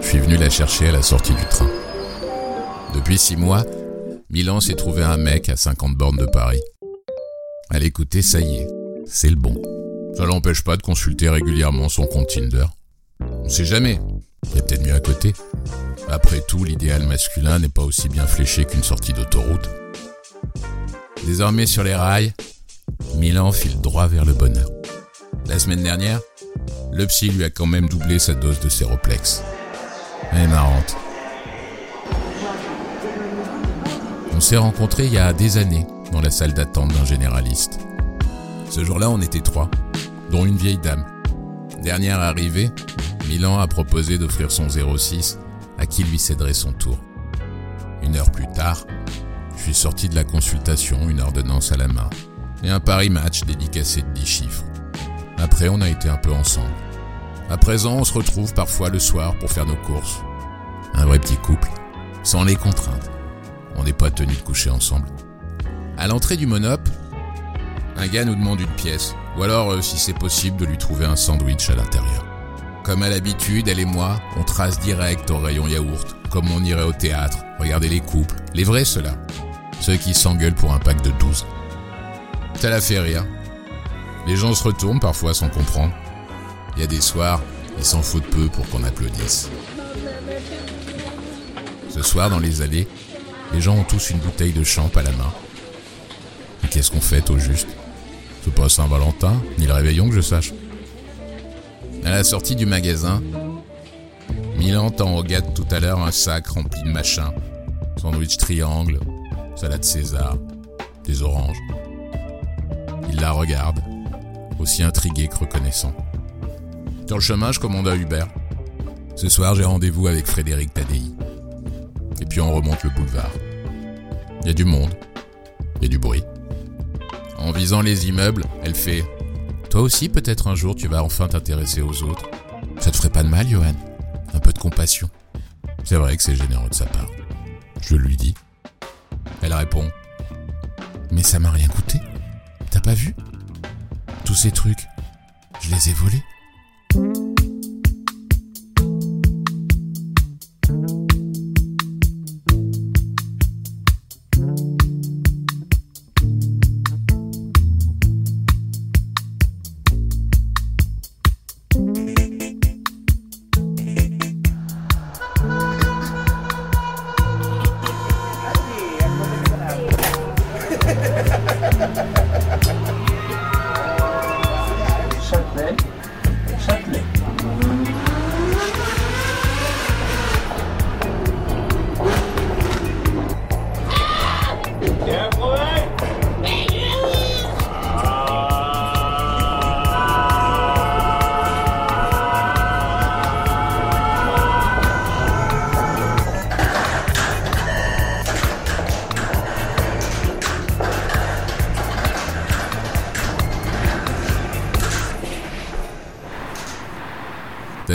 Je suis venu la chercher à la sortie du train. Depuis six mois, Milan s'est trouvé un mec à 50 bornes de Paris. À l'écouter, ça y est, c'est le bon. Ça l'empêche pas de consulter régulièrement son compte Tinder. On sait jamais, il y peut-être mieux à côté. Après tout, l'idéal masculin n'est pas aussi bien fléché qu'une sortie d'autoroute. Désormais sur les rails, Milan file droit vers le bonheur. La semaine dernière, le psy lui a quand même doublé sa dose de séroplex. Elle est. On s'est rencontrés il y a des années dans la salle d'attente d'un généraliste. Ce jour-là, on était trois, dont une vieille dame. Dernière arrivée, Milan a proposé d'offrir son 06 à qui lui céderait son tour. Une heure plus tard, je suis sorti de la consultation, une ordonnance à la main, et un pari match dédicacé de 10 chiffres. Après, on a été un peu ensemble. À présent, on se retrouve parfois le soir pour faire nos courses. Un vrai petit couple, sans les contraintes. On n'est pas tenu de coucher ensemble. À l'entrée du Monop, un gars nous demande une pièce, ou alors, euh, si c'est possible, de lui trouver un sandwich à l'intérieur. Comme à l'habitude, elle et moi, on trace direct au rayon yaourt, comme on irait au théâtre, regarder les couples, les vrais ceux-là, ceux qui s'engueulent pour un pack de 12. Ça la fait rire. Les gens se retournent parfois sans comprendre. Il y a des soirs, ils s'en foutent peu pour qu'on applaudisse. Ce soir, dans les allées, les gens ont tous une bouteille de champ à la main. Et qu'est-ce qu'on fait au juste? C'est pas Saint-Valentin, ni le réveillon que je sache. À la sortie du magasin, Milan tend au gars de tout à l'heure un sac rempli de machins. Sandwich triangle, salade César, des oranges. Il la regarde, aussi intrigué que reconnaissant. Sur le chemin, je commande un Uber. Ce soir, j'ai rendez-vous avec Frédéric Tadei. Et puis on remonte le boulevard. Il y a du monde. Il y a du bruit. En visant les immeubles, elle fait Toi aussi, peut-être un jour, tu vas enfin t'intéresser aux autres. Ça te ferait pas de mal, Johan? Un peu de compassion. C'est vrai que c'est généreux de sa part. Je lui dis. Elle répond Mais ça m'a rien coûté. T'as pas vu? Tous ces trucs, je les ai volés.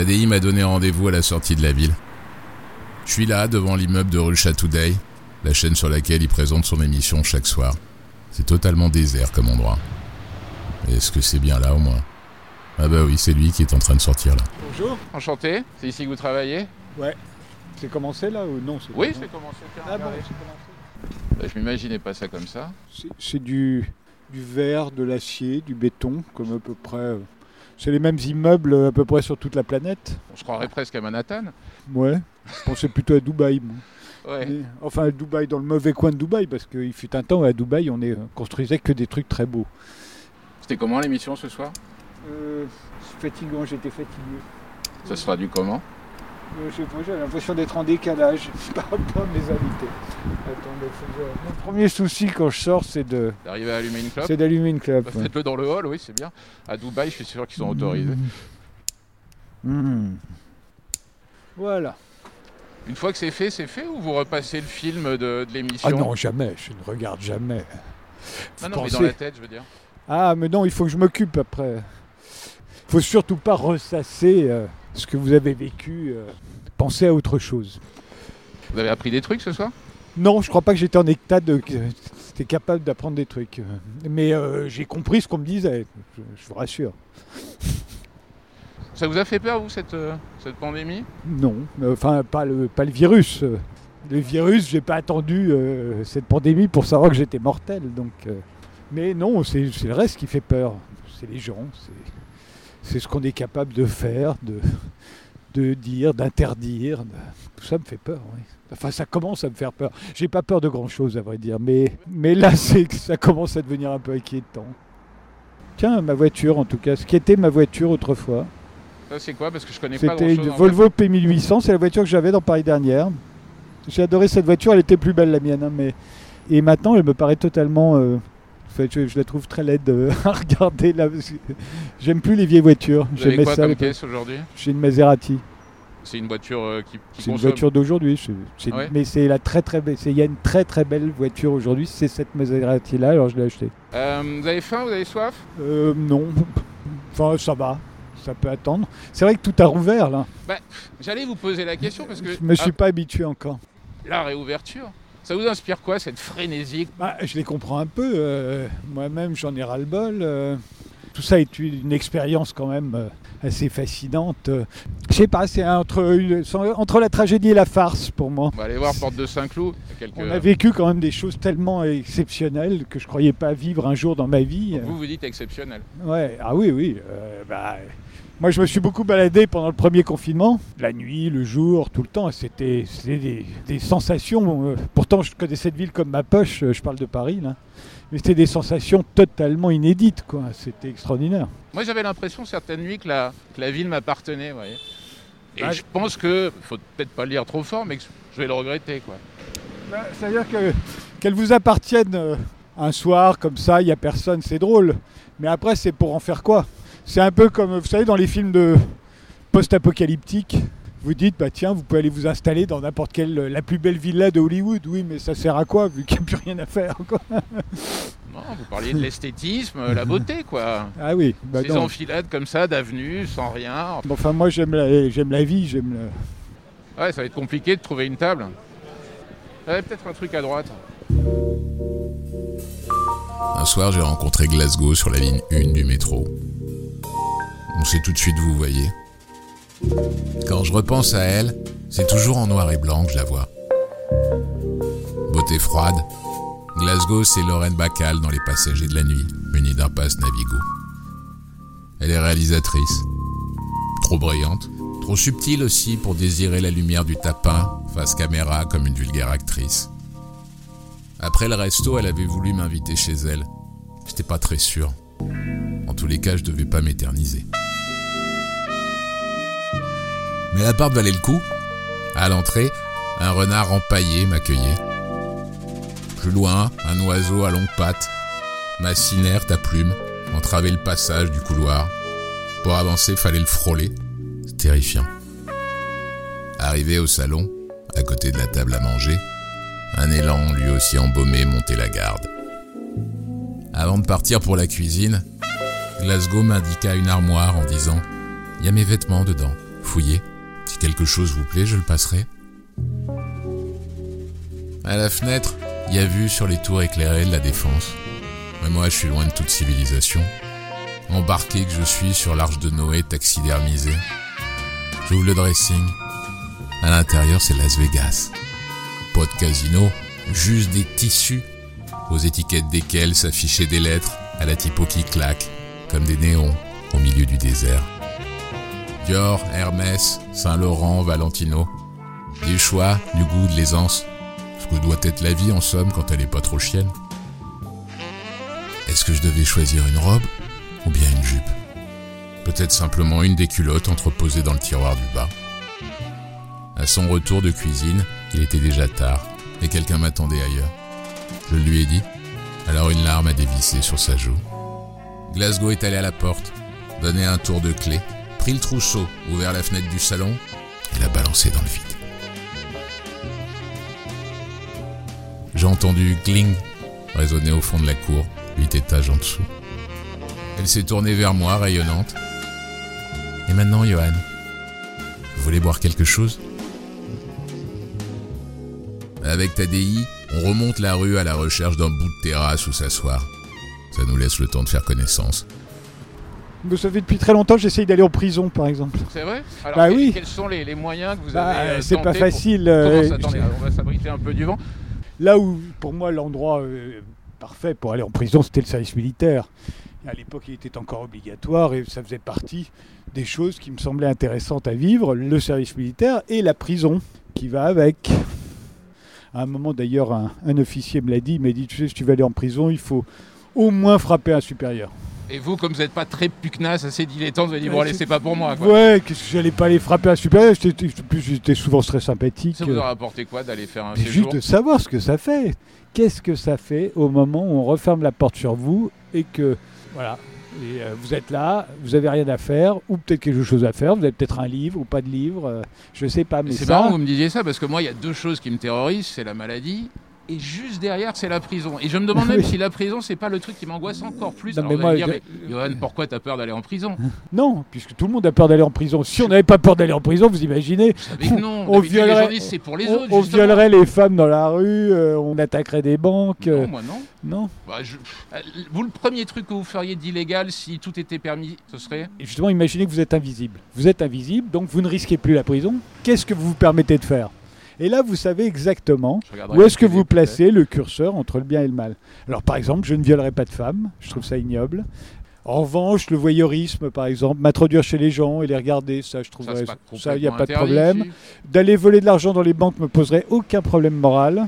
Tadei m'a donné rendez-vous à la sortie de la ville. Je suis là, devant l'immeuble de rue Today, la chaîne sur laquelle il présente son émission chaque soir. C'est totalement désert comme endroit. Est-ce que c'est bien là au moins? Ah bah oui, c'est lui qui est en train de sortir là. Bonjour, enchanté. C'est ici que vous travaillez? Ouais. C'est commencé là ou non c'est Oui, pas- c'est commencé. Ah bon, Regardez. c'est commencé. Bah, je m'imaginais pas ça comme ça. C'est- C'est du, du verre, de l'acier, du béton, comme à peu près. C'est les mêmes immeubles euh, à peu près sur toute la planète. On se croirait presque à Manhattan. Ouais. Je pensais plutôt à Dubaï. moi. Ouais. Mais- enfin, à Dubaï, dans le mauvais coin de Dubaï, parce qu'il fut un temps où à Dubaï, on est, euh, construisait que des trucs très beaux. C'était comment l'émission ce soir? Euh, c'est fatigant, j'étais fatigué. Ça se traduit comment? Je sais pas, j'ai l'impression d'être en décalage par rapport à mes invités. Attendez, Mon premier souci quand je sors, c'est de, D'arriver à allumer une clope c'est d'allumer une clope. Bah, Faites-le dans le hall, oui, c'est bien. À Dubaï, je suis sûr qu'ils sont autorisés. Mmh. Voilà. Une fois que c'est fait, c'est fait ou vous repassez le film de, de l'émission Ah non, jamais, je ne regarde jamais. Non, non, mais dans la tête, je veux dire. Ah, mais non, il faut que je m'occupe après. Il faut surtout pas ressasser euh, ce que vous avez vécu. euh, pensez à autre chose. Vous avez appris des trucs ce soir? Non, je crois pas que j'étais en état de. j'étais capable d'apprendre des trucs. Mais euh, j'ai compris ce qu'on me disait, je, je vous rassure. Ça vous a fait peur, vous, cette, euh, cette pandémie? Non, enfin pas le, pas le virus. Le virus, j'ai pas attendu cette pandémie pour savoir que j'étais mortel. Donc, mais non, c'est c'est le reste qui fait peur. C'est les gens, c'est- c'est ce qu'on est capable de faire, de, de dire, d'interdire. Tout ça me fait peur. oui. Enfin, ça commence à me faire peur. J'ai pas peur de grand chose, à vrai dire, mais, mais là, c'est que ça commence à devenir un peu inquiétant. Tiens, ma voiture, en tout cas, ce qui était ma voiture autrefois. Ça, c'est quoi? Parce que je connais pas C'était grand-chose. une Volvo P1800, c'est la voiture que j'avais dans Paris dernière. J'ai adoré cette voiture, elle était plus belle la mienne, hein, mais et maintenant elle me paraît totalement. euh, fait, je, je la trouve très laide euh, à regarder là. J'aime plus les vieilles voitures. Vous avez J'aimais quoi ça. à comme l'époque. caisse aujourd'hui? J'ai une Maserati. C'est une voiture euh, qui, qui C'est une voiture d'aujourd'hui. Ah ouais? Mais c'est la très très belle. Il y a une très très belle voiture aujourd'hui. C'est cette Maserati là. Alors je l'ai achetée. Euh, vous avez faim Vous avez soif? Euh, non. Enfin ça va. Ça peut attendre. C'est vrai que tout a rouvert là. J'allais vous poser la question parce que Je me suis ah, pas habitué encore. la réouverture, ça vous inspire quoi cette frénésie? Bah, je les comprends un peu. euh, Moi-même, j'en ai ras-le-bol. euh. tout ça est une expérience quand même euh, assez fascinante. Je sais pas, c'est entre, la tragédie et la farce pour moi. On va aller voir Porte de Saint-Cloud. Quelques- On a vécu quand même des choses tellement exceptionnelles que je croyais pas vivre un jour dans ma vie. Vous vous dites exceptionnel. Ouais, ah oui, oui. bah, moi, je me suis beaucoup baladé pendant le premier confinement, la nuit, le jour, tout le temps. C'était des, des sensations. euh, pourtant, je connais cette ville comme ma poche. euh, Je parle de Paris, là. Mais c'était des sensations totalement inédites, quoi. C'était extraordinaire. Moi j'avais l'impression certaines nuits que la, que la ville m'appartenait, vous voyez. Et Ah, je pense que, faut peut-être pas le dire trop fort, mais que je vais le regretter quoi. Bah, C'est-à-dire que qu'elles vous appartiennent euh, un soir comme ça, il n'y a personne, c'est drôle. Mais après, c'est pour en faire quoi? C'est un peu comme, vous savez, dans les films de post-apocalyptiques. Vous dites, bah tiens, vous pouvez aller vous installer dans n'importe quelle, la plus belle villa de Hollywood. Oui, mais ça sert à quoi, vu qu'il n'y a plus rien à faire quoi? Non, vous parliez de l'esthétisme, euh, la beauté quoi. Ah oui, bah Ces non. enfilades comme ça d'avenues, sans rien. Bon, Enfin, moi, j'aime la, j'aime la vie, j'aime le... Ouais, ça va être compliqué de trouver une table. Ouais, peut-être un truc à droite. Un soir, j'ai rencontré Glasgow sur la ligne 1 du métro. On s'est tout de suite vous voyez. Quand je repense à elle, c'est toujours en noir et blanc que je la vois. Beauté froide, Glasgow, c'est Lorraine Bacall dans Les Passagers de la Nuit, munie d'un passe Navigo. Elle est réalisatrice. Trop brillante, trop subtile aussi pour désirer la lumière du tapin face caméra comme une vulgaire actrice. Après le resto, elle avait voulu m'inviter chez elle. J'étais pas très sûr. En tous les cas, je devais pas m'éterniser. Mais l'appart valait le coup. À l'entrée, un renard empaillé m'accueillait. Plus loin, un oiseau à longues pattes, m'assinèrent à plume, entravait le passage du couloir. Pour avancer, fallait le frôler. C'est terrifiant. Arrivé au salon, à côté de la table à manger, un élan, lui aussi embaumé, montait la garde. Avant de partir pour la cuisine, Glasgow m'indiqua une armoire en disant Il y a mes vêtements dedans, fouillez. Quelque chose vous plaît, je le passerai. À la fenêtre, il y a vue sur les tours éclairées de la défense. Mais moi, je suis loin de toute civilisation. Embarqué que je suis sur l'arche de Noé taxidermisée. J'ouvre le dressing. À l'intérieur, c'est Las Vegas. Pas de casino, juste des tissus, aux étiquettes desquels s'affichaient des lettres à la typo qui claque, comme des néons au milieu du désert. Dior, Hermès, Saint-Laurent, Valentino. Du choix, du goût, de l'aisance. Ce que doit être la vie en somme quand elle est pas trop chienne. Est-ce que je devais choisir une robe ou bien une jupe? Peut-être simplement une des culottes entreposées dans le tiroir du bas. À son retour de cuisine, il était déjà tard et quelqu'un m'attendait ailleurs. Je lui ai dit, alors une larme a dévissé sur sa joue. Glasgow est allé à la porte, donné un tour de clé, pris le trousseau, ouvert la fenêtre du salon et l'a balancé dans le vide. J'ai entendu gling résonner au fond de la cour, huit étages en dessous. Elle s'est tournée vers moi, rayonnante. Et maintenant, Johan, vous voulez boire quelque chose? Avec Tadei, on remonte la rue à la recherche d'un bout de terrasse où s'asseoir. Ça nous laisse le temps de faire connaissance. Ça fait depuis très longtemps j'essaye d'aller en prison, par exemple. C'est vrai? Alors, Bah que- oui. quels sont les, les moyens que vous Bah, avez euh, c'est pas pour- facile. Comment euh, Attendez, on va s'abriter un peu du vent. Là où, pour moi, l'endroit euh, parfait pour aller en prison, c'était le service militaire. À l'époque, il était encore obligatoire et ça faisait partie des choses qui me semblaient intéressantes à vivre, le service militaire et la prison qui va avec. À un moment, d'ailleurs, un, un officier me l'a dit, il m'a dit, tu sais, si tu veux aller en prison, il faut au moins frapper un supérieur. Et vous, comme vous n'êtes pas très pucnasse, assez dilettante, vous avez dit, bon, allez, c'est- pas pour moi. Quoi. Ouais, qu'est-ce que j'allais pas aller frapper un supérieur J'étais en plus, j'étais souvent très sympathique. Ça vous a rapporté quoi d'aller faire un Mais séjour juste de savoir ce que ça fait. Qu'est-ce que ça fait au moment où on referme la porte sur vous et que, voilà, et, euh, vous êtes là, vous avez rien à faire, ou peut-être quelque chose à faire, vous avez peut-être un livre ou pas de livre, euh, je sais pas, mais C'est ça, marrant que vous me disiez ça parce que moi, il y a deux choses qui me terrorisent c'est la maladie et juste derrière, c'est la prison. Et je me demande même Oui. si la prison, c'est pas le truc qui m'angoisse encore plus. Non, Alors mais vous allez moi, me dire, je- mais Johan, pourquoi t'as peur d'aller en prison? Non, puisque tout le monde a peur d'aller en prison. Si on n'avait pas peur d'aller en prison, vous imaginez, que non. On les violerait- pour les on, autres. on justement. violerait les femmes dans la rue, euh, on attaquerait des banques. euh, Non, moi non. non. Bah, je- euh, Vous, le premier truc que vous feriez d'illégal si tout était permis, ce serait? Et justement, imaginez que vous êtes invisible. Vous êtes invisible, donc vous ne risquez plus la prison. Qu'est-ce que vous vous permettez de faire? Et là, vous savez exactement Où est-ce que vous placez le curseur entre le bien et le mal Alors par exemple, je ne violerai pas de femmes, je trouve ça ignoble. En revanche, le voyeurisme, par exemple, m'introduire chez les gens et les regarder, ça, je trouverais ça, il n'y a pas de problème. D'aller voler de l'argent dans les banques me poserait aucun problème moral,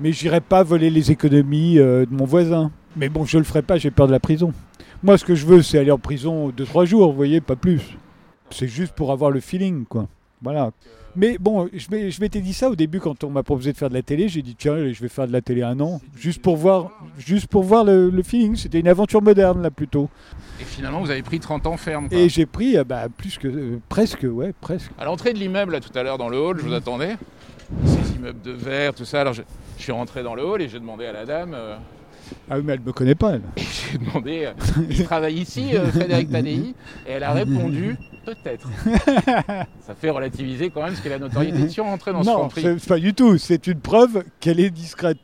mais j'irai pas voler les économies euh, de mon voisin. Mais bon, je le ferai pas, j'ai peur de la prison. Moi, ce que je veux, c'est aller en prison deux trois jours, vous voyez, pas plus. C'est juste pour avoir le feeling, quoi. Voilà. Mais bon, je m'étais dit ça au début quand on m'a proposé de faire de la télé. J'ai dit tiens, je vais faire de la télé un an, juste pour voir, juste pour voir le, le feeling. C'était une aventure moderne là plutôt. Et finalement, vous avez pris 30 ans ferme. quoi. Et j'ai pris euh, bah, plus que euh, presque, ouais, presque. À l'entrée de l'immeuble, là, tout à l'heure, dans le hall, je vous attendais. Ces immeubles de verre, tout ça. Alors, je, je suis rentré dans le hall et j'ai demandé à la dame. euh, Ah oui, mais elle me connaît pas. Elle. j'ai demandé euh, Il travaille ici, euh, Frédéric Tadei Et elle a répondu Peut-être. ça fait relativiser quand même ce qu'est la notoriété. Si on rentrait dans ce non, franc-prix. c'est pas du tout. C'est une preuve qu'elle est discrète.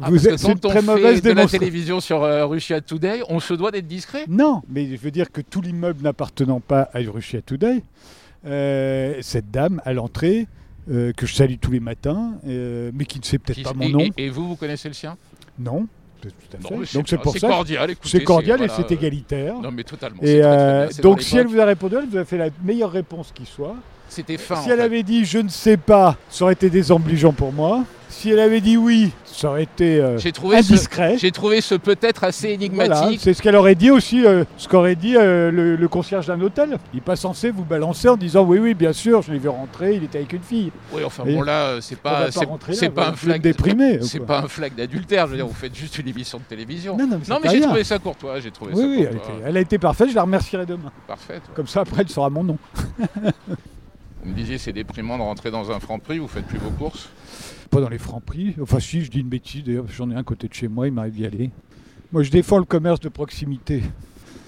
Ah, Vous êtes une très mauvaise de la télévision sur euh, Russia Today, on se doit d'être discret. Non, mais je veux dire que tout l'immeuble n'appartenant pas à Russia Today, euh, cette dame à l'entrée, euh, que je salue tous les matins, mais qui ne sait peut-être pas mon nom, et- et vous, vous connaissez le sien? Non, tout à fait. Non, mais Donc c'est pour ça. cordial. C'est cordial et c'est euh, égalitaire. Non, mais totalement. Et très, très euh, dans donc si elle vous a répondu, elle vous a fait la meilleure réponse qui soit. C'était fin. si en elle fait. avait dit je ne sais pas, ça aurait été désobligeant pour moi. Si elle avait dit oui, ça aurait été euh, J'ai trouvé, ce, indiscret. j'ai trouvé ce peut-être assez Voilà, énigmatique. c'est ce qu'elle aurait dit aussi, euh, ce qu'aurait dit euh, le, le concierge d'un hôtel. Il n'est pas censé vous balancer en disant oui, oui, bien sûr, je l'ai vu rentrer, il était avec une fille. oui, enfin Et bon, là, c'est pas, pas c'est, un flag. déprimer. ou C'est pas un flag d'adultère. Je veux dire, vous faites juste une émission de télévision. Non, non, mais, mais j'ai trouvé ça courtois. J'ai trouvé Oui, ça oui, elle, courtois. était- elle a été parfaite, je la remercierai demain. Parfait. toi. Comme ça, après, elle saura mon nom. Vous me disiez, c'est déprimant de rentrer dans un franc prix. Vous faites plus vos courses. Pas dans les francs prix. Enfin, si, je dis une bêtise, d'ailleurs, j'en ai un côté de chez moi, il m'arrive d'y aller. Moi, je défends le commerce de proximité.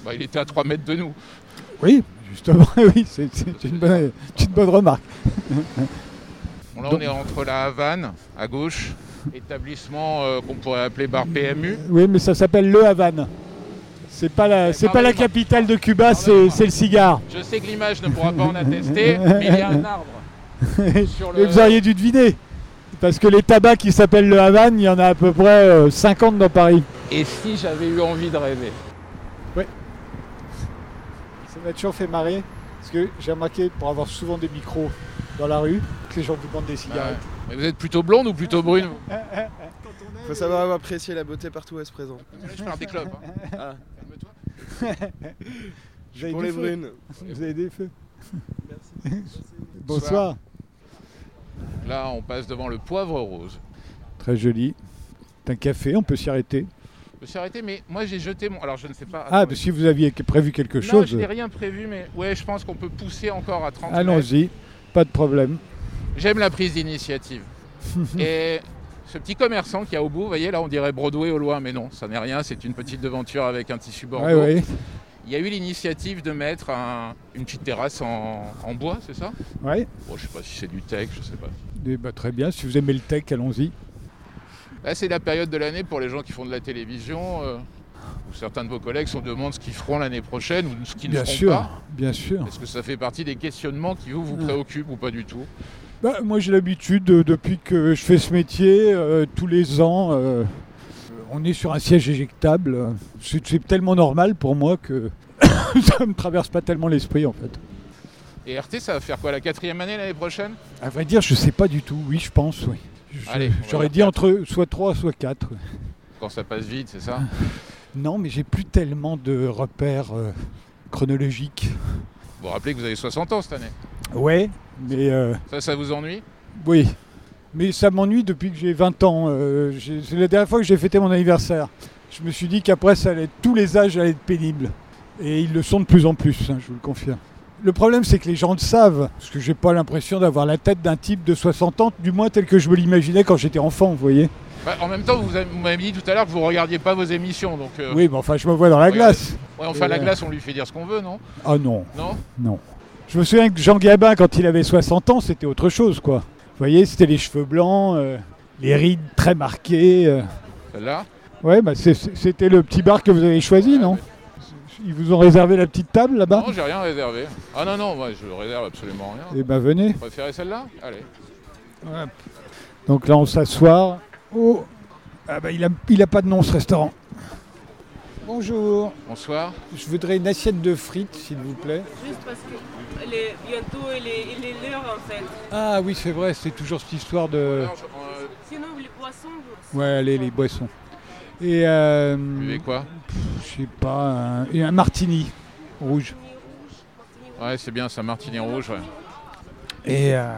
Bah, il était à 3 mètres de nous. Oui, justement, oui, c'est une, bonne- c'est une bonne remarque. Bon, là, Donc- on est entre la Havane, à gauche, établissement euh, qu'on pourrait appeler bar PMU. Oui, mais ça s'appelle Le Havane. C'est pas la, c'est pas la pardonnez-moi. capitale de Cuba, c'est le cigare. Je sais que l'image ne pourra pas en attester, mais il y a un arbre. Sur le... Et vous auriez dû deviner. Parce que les tabacs qui s'appellent Le Havane, il y en a à peu près euh, 50 dans Paris. Et si j'avais eu envie de rêver Ça m'a toujours fait marrer. Parce que j'ai remarqué, pour avoir souvent des micros dans la rue, que les gens vous demandent des cigarettes. ouais. Mais vous êtes plutôt blonde ou plutôt brune vous Faut savoir apprécier la beauté partout où elle se présente. Je parle des clubs. hein. Ah, Calme-toi. Vous avez pour les brunes. Vous avez des feux. Merci. Bonsoir. Là, on passe devant le poivre rose. Très joli. C'est un café, on peut s'y arrêter. Je me suis arrêté, mais moi j'ai jeté mon. Alors je ne sais pas. Ah, bah, si vous aviez prévu quelque Non, chose, je n'ai rien prévu, mais ouais, je pense qu'on peut pousser encore à 30 mètres. allons-y. Pas de problème. J'aime la prise d'initiative. Et ce petit commerçant qui a au bout, vous voyez, là on dirait Broadway au loin, mais non, ça n'est rien, c'est une petite devanture avec un tissu bordeaux. Ouais, ouais. Il y a eu l'initiative de mettre un- une petite terrasse en, en bois, c'est ça? Ouais. Bon, je sais pas si c'est du tech, je sais pas. Eh ben, très bien. Si vous aimez le tech, allons-y. Là, c'est la période de l'année pour les gens qui font de la télévision. euh, certains de vos collègues se demandent ce qu'ils feront l'année prochaine ou ce qu'ils ne feront sûr, pas. bien sûr. Est-ce que ça fait partie des questionnements qui vous, vous préoccupent ou pas du tout? Bah, moi j'ai l'habitude, euh, depuis que je fais ce métier, euh, tous les ans, euh, on est sur un siège éjectable. C'est c'est tellement normal pour moi que ça me traverse pas tellement l'esprit en fait. Et RT, ça va faire quoi La quatrième année l'année prochaine? À vrai dire, je sais pas du tout. Oui, je pense, oui. Je- Allez, on va J'aurais dire dit entre soit 3, soit 4. Quand ça passe vite, c'est ça? Non, mais j'ai plus tellement de repères euh, chronologiques. Vous vous rappelez que vous avez 60 ans cette année. Ouais, mais euh, Ça, ça vous ennuie? oui. Mais ça m'ennuie depuis que j'ai 20 ans. Euh, C'est la dernière fois que j'ai fêté mon anniversaire. Je me suis dit qu'après, ça allait être, tous les âges allaient être pénibles. Et ils le sont de plus en plus, hein, je vous le confirme. Le problème, c'est que les gens le savent. Parce que j'ai pas l'impression d'avoir la tête d'un type de 60 ans, du moins tel que je me l'imaginais quand j'étais enfant, vous voyez. Bah, En même temps, vous, avez- vous m'avez dit tout à l'heure que vous regardiez pas vos émissions. Donc, euh, Oui, mais enfin, je me vois dans la glace. ouais, enfin, la Euh. glace, on lui fait dire ce qu'on veut, non? Ah non. Non? Non. Je me souviens que Jean Gabin, quand il avait 60 ans, c'était autre chose, quoi. Vous voyez, c'était les cheveux blancs, euh, les rides très marquées. euh. Celle-là Ouais, bah c'est- c'était le petit bar que vous avez choisi, non? Ils vous ont réservé la petite table là-bas? Non, j'ai rien réservé. Ah non, non, moi, je réserve absolument rien. Eh ben venez. Vous préférez celle-là? Allez. Donc là, on s'asseoir. Oh Ah bah il a, il a pas de nom ce restaurant. Bonjour. Bonsoir. Je voudrais une assiette de frites, s'il vous plaît. Juste parce que les- bientôt il est, il est l'heure en fait. Ah oui, c'est vrai, c'est toujours cette histoire de... Euh, Sinon les poissons. vous- Ouais, allez, les boissons. Et euh, vous quoi? je sais pas, un, et un martini rouge. Ouais, c'est bien, ça, martini rouge. ouais. Et euh,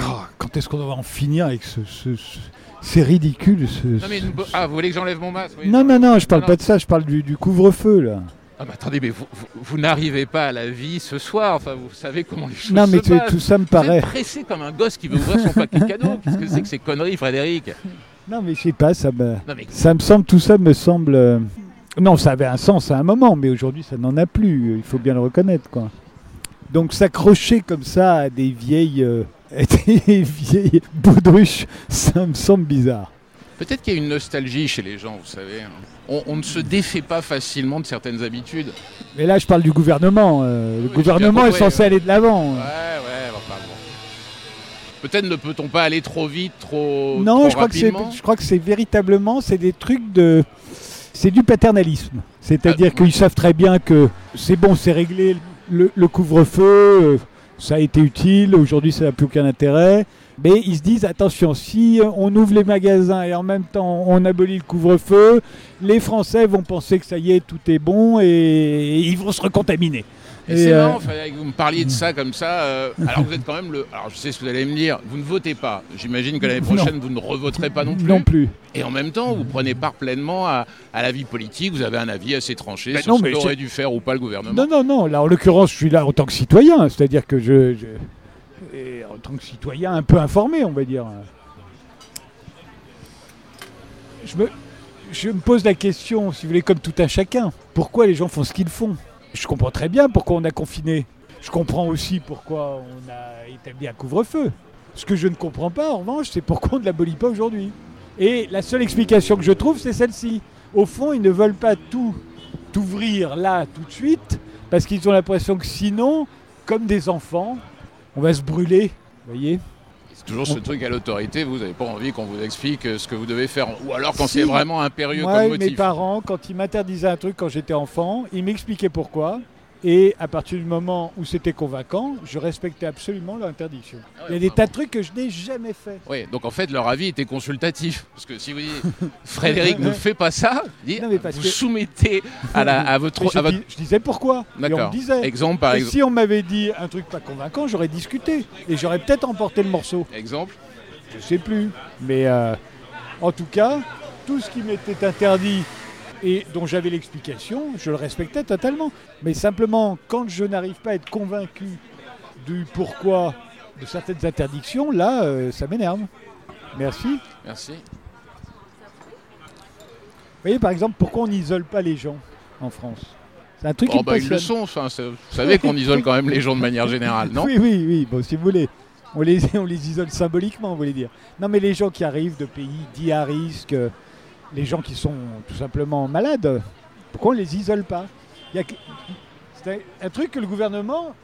oh, quand est-ce qu'on va en finir avec ce... ce- ce- c'est ridicule ce... Non, mais ce- une bo- Ah, vous voulez que j'enlève mon masque oui. Non, non, non, je parle Non, pas de ça, je parle du, du couvre-feu là. Ah, mais attendez, mais vous, vous- vous n'arrivez pas à la vie ce soir. Enfin, vous savez comment les choses Non, mais se passent. tout ça me Vous paraît. êtes pressé comme un gosse qui veut ouvrir son paquet de cadeaux. Qu'est-ce que c'est que ces conneries, Frédéric Non, mais je sais pas, ça me, Non, mais ça me semble, tout ça me semble. euh, Non, ça avait un sens à un moment, mais aujourd'hui ça n'en a plus. Il faut bien le reconnaître, quoi. Donc s'accrocher comme ça à des vieilles, euh, à des vieilles baudruches, ça me semble bizarre. peut-être qu'il y a une nostalgie chez les gens, vous savez. hein. On, on ne se défait pas facilement de certaines habitudes. Mais là, je parle du gouvernement. euh, le gouvernement est censé aller de l'avant. Ouais, ouais, enfin bon. Peut-être ne peut-on pas aller trop vite, trop, Non, trop je crois, que c'est, rapidement je crois que c'est véritablement, c'est des trucs de, c'est du paternalisme. C'est-à-dire Ah, qu'ils savent très bien que c'est bon, c'est réglé, le, le couvre-feu, euh, ça a été utile, aujourd'hui ça n'a plus aucun intérêt. Mais ils se disent, attention, si on ouvre les magasins et en même temps on abolit le couvre-feu, les Français vont penser que ça y est, tout est bon et ils vont se recontaminer. Et, Et, c'est euh, marrant, Frédéric, vous me parliez de ça comme ça. euh, alors vous êtes quand même le. Alors je sais ce que vous allez me dire. Vous ne votez pas. J'imagine que l'année Non. prochaine vous ne revoterez pas non plus. Non plus. Et en même temps, vous prenez part pleinement à, à la vie politique. Vous avez un avis assez tranché sur non, ce qu'aurait dû faire ou pas le gouvernement. Non, non, non. Là, en l'occurrence, je suis là en tant que citoyen. C'est-à-dire que je, je- et en tant que citoyen un peu informé, on va dire. Je me, je me pose la question, si vous voulez, comme tout un chacun. Pourquoi les gens font ce qu'ils font? Je comprends très bien pourquoi on a confiné. Je comprends aussi pourquoi on a établi un couvre-feu. Ce que je ne comprends pas, en revanche, c'est pourquoi on ne l'abolit pas aujourd'hui. Et la seule explication que je trouve, c'est celle-ci. Au fond, ils ne veulent pas tout ouvrir là tout de suite parce qu'ils ont l'impression que sinon, comme des enfants, on va se brûler. Voyez toujours ce truc à l'autorité. Vous n'avez pas envie qu'on vous explique euh, ce que vous devez faire. Ou alors quand Si. c'est vraiment impérieux Moi, comme mes motif. parents, quand ils m'interdisaient un truc quand j'étais enfant, ils m'expliquaient pourquoi. Et à partir du moment où c'était convaincant, je respectais absolument l'interdiction. Ah ouais, Il y a des tas de trucs que je n'ai jamais fait. Oui, donc en fait, leur avis était consultatif. Parce que si vous dites Frédéric ne fait pas ça, dit, Non, vous que- soumettez à, la, à votre. Je, à votre- dis- je disais pourquoi. Et on me D'accord. disait. Exemple par exemple. si on m'avait dit un truc pas convaincant, j'aurais discuté. Et j'aurais peut-être emporté le morceau. Exemple. Je sais plus. Mais euh, en tout cas, tout ce qui m'était interdit et dont j'avais l'explication, je le respectais totalement. Mais simplement, quand je n'arrive pas à être convaincu du pourquoi de certaines interdictions, là, euh, ça m'énerve. Merci. Merci. Vous voyez, par exemple, pourquoi on n'isole pas les gens en France? C'est un truc qui me bah, ils le sont. Enfin, vous savez qu'on isole quand même les gens de manière générale, non? Oui, oui, oui, bon, si vous voulez. On les, on les isole symboliquement, vous voulez dire. Non, mais les gens qui arrivent de pays dits à risque, euh, les gens qui sont tout simplement malades, Pourquoi on ne les isole pas C'est un, truc que le gouvernement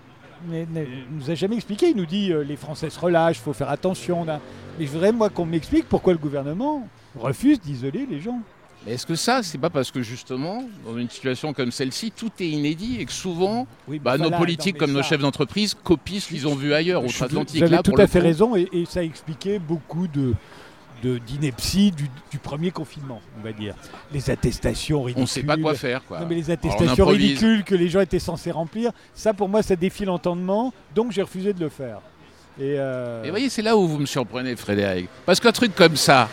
ne nous a jamais expliqué. Il nous dit euh, les Français se relâchent, il faut faire attention. là. Mais je voudrais, moi, qu'on m'explique pourquoi le gouvernement refuse d'isoler les gens. Mais est-ce que ça, c'est pas parce que justement, dans une situation comme celle-ci, tout est inédit et que souvent, Oui, bah, nos politiques comme nos chefs d'entreprise copient ce qu'ils ont vu ailleurs, outre-Atlantique. Vous avez Là, tout pour à fait coup, raison et, et ça expliquait beaucoup de- d'ineptie du, du premier confinement, on va dire. Les attestations ridicules. On sait pas quoi faire, quoi. Non, mais les attestations ridicules que les gens étaient censés remplir, ça pour moi ça défie l'entendement, donc j'ai refusé de le faire. Et, euh, Et voyez, c'est là où vous me surprenez, Frédéric. Parce qu'un truc comme ça,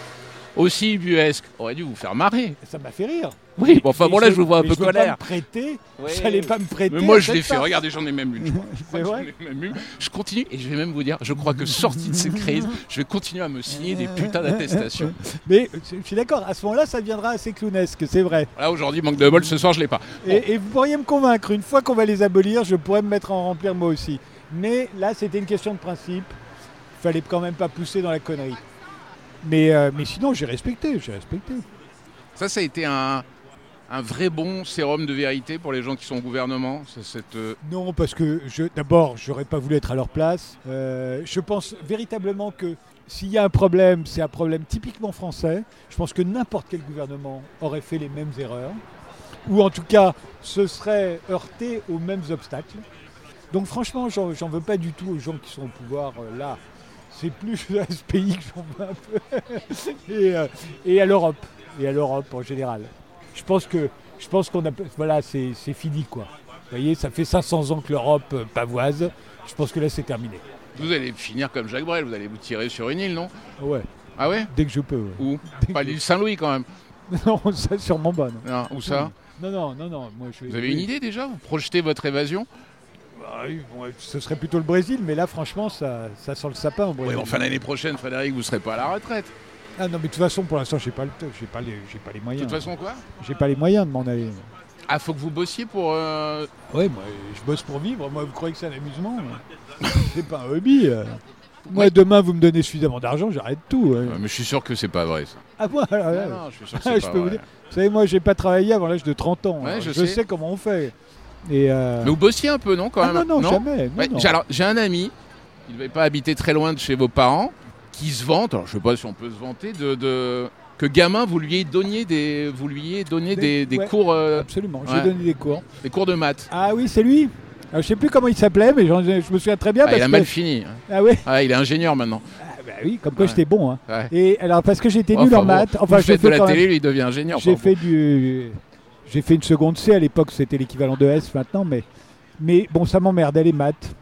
aussi buesque, aurait dû vous faire marrer. ça m'a fait rire. Oui, bon, enfin bon, là, je vous vois un peu je colère. me prêter, j'allais pas me prêter. Mais moi, je l'ai fait. Regardez, j'en ai même une. Je. Je vrai j'en ai même une. Je continue et je vais même vous dire, je crois que sorti de cette crise, je vais continuer à me signer des putains d'attestations. Mais euh, je suis d'accord, à ce moment-là ça deviendra assez clownesque, c'est vrai. Là, aujourd'hui, manque de bol, ce soir, je l'ai pas. Et, et vous pourriez me convaincre, une fois qu'on va les abolir, je pourrais me mettre à en remplir moi aussi. Mais là, c'était une question de principe. Il fallait quand même pas pousser dans la connerie. Mais, euh, mais sinon, j'ai respecté, j'ai respecté. Ça, ça a été un, un vrai bon sérum de vérité pour les gens qui sont au gouvernement. Cette, euh, Non, parce que je, d'abord, j'aurais pas voulu être à leur place. Euh, je pense véritablement que s'il y a un problème, c'est un problème typiquement français. Je pense que n'importe quel gouvernement aurait fait les mêmes erreurs, ou en tout cas se serait heurté aux mêmes obstacles. Donc franchement, j'en, j'en veux pas du tout aux gens qui sont au pouvoir euh, là. C'est plus à ce pays que j'en veux un peu. et, euh, et à l'Europe. Et à l'Europe en général. Je pense que je pense qu'on a voilà, c'est, fini quoi. Vous voyez, ça fait 500 ans que l'Europe euh, pavoise. Je pense que là, c'est terminé. Vous allez finir comme Jacques Brel, vous allez vous tirer sur une île, non? Ouais, Ah ouais? Dès que je peux. ouais. Où? Dès Pas l'île Saint-Louis quand même. Non, ça sûrement pas. Non. Non, où ça? Non, non, non, non. Moi, je, Vous avez une idée déjà? Vous projetez votre évasion? Ah oui, bon, ce serait plutôt le Brésil, mais là, franchement, ça, ça sent le sapin au Oui, Brésil. mais enfin l'année prochaine, Frédéric, vous serez pas à la retraite. Ah non, mais de toute façon, pour l'instant, j'ai pas le, j'ai pas les, j'ai pas les De moyens. toute façon, quoi? J'ai pas les moyens de m'en aller. Ah, faut que vous bossiez pour. euh, Ouais, moi, je bosse pour vivre. Moi, vous croyez que c'est un amusement C'est pas un hobby. euh. Moi, demain, vous me donnez suffisamment d'argent, j'arrête tout. ouais. Mais je suis sûr que c'est pas vrai ça. Ah, moi, alors, là, Non, non, je suis sûr que Ah, c'est je pas peux vous vrai. dire. Vous savez, moi, j'ai pas travaillé avant l'âge de 30 ans. Alors je je sais. sais comment on fait. Et euh, Mais vous bossiez un peu, non, quand ah, même non, non, jamais. non, Ouais, non. j'ai- alors, j'ai un ami, il ne devait pas habiter très loin de chez vos parents, qui se vante, alors je sais pas si on peut se vanter, de, de- que gamin, vous lui ayez donné des, vous lui ayez donné des, Des- des ouais. cours, euh, Absolument, j'ai Ouais. donné des cours. des cours de maths. Ah oui, c'est lui. Je sais plus comment il s'appelait, mais je me souviens très bien. Ah, il a que- mal fini. Ah ouais. Ah, il est ingénieur maintenant. Ah, bah oui, comme quoi Ouais. j'étais bon. hein. Et alors parce que j'étais Enfin, nul en maths. Enfin, j'ai faites de fait la même- télé, lui il devient ingénieur. J'ai fait du, j'ai fait une seconde C à l'époque, c'était l'équivalent de S maintenant, mais mais bon, ça m'emmerdait les maths.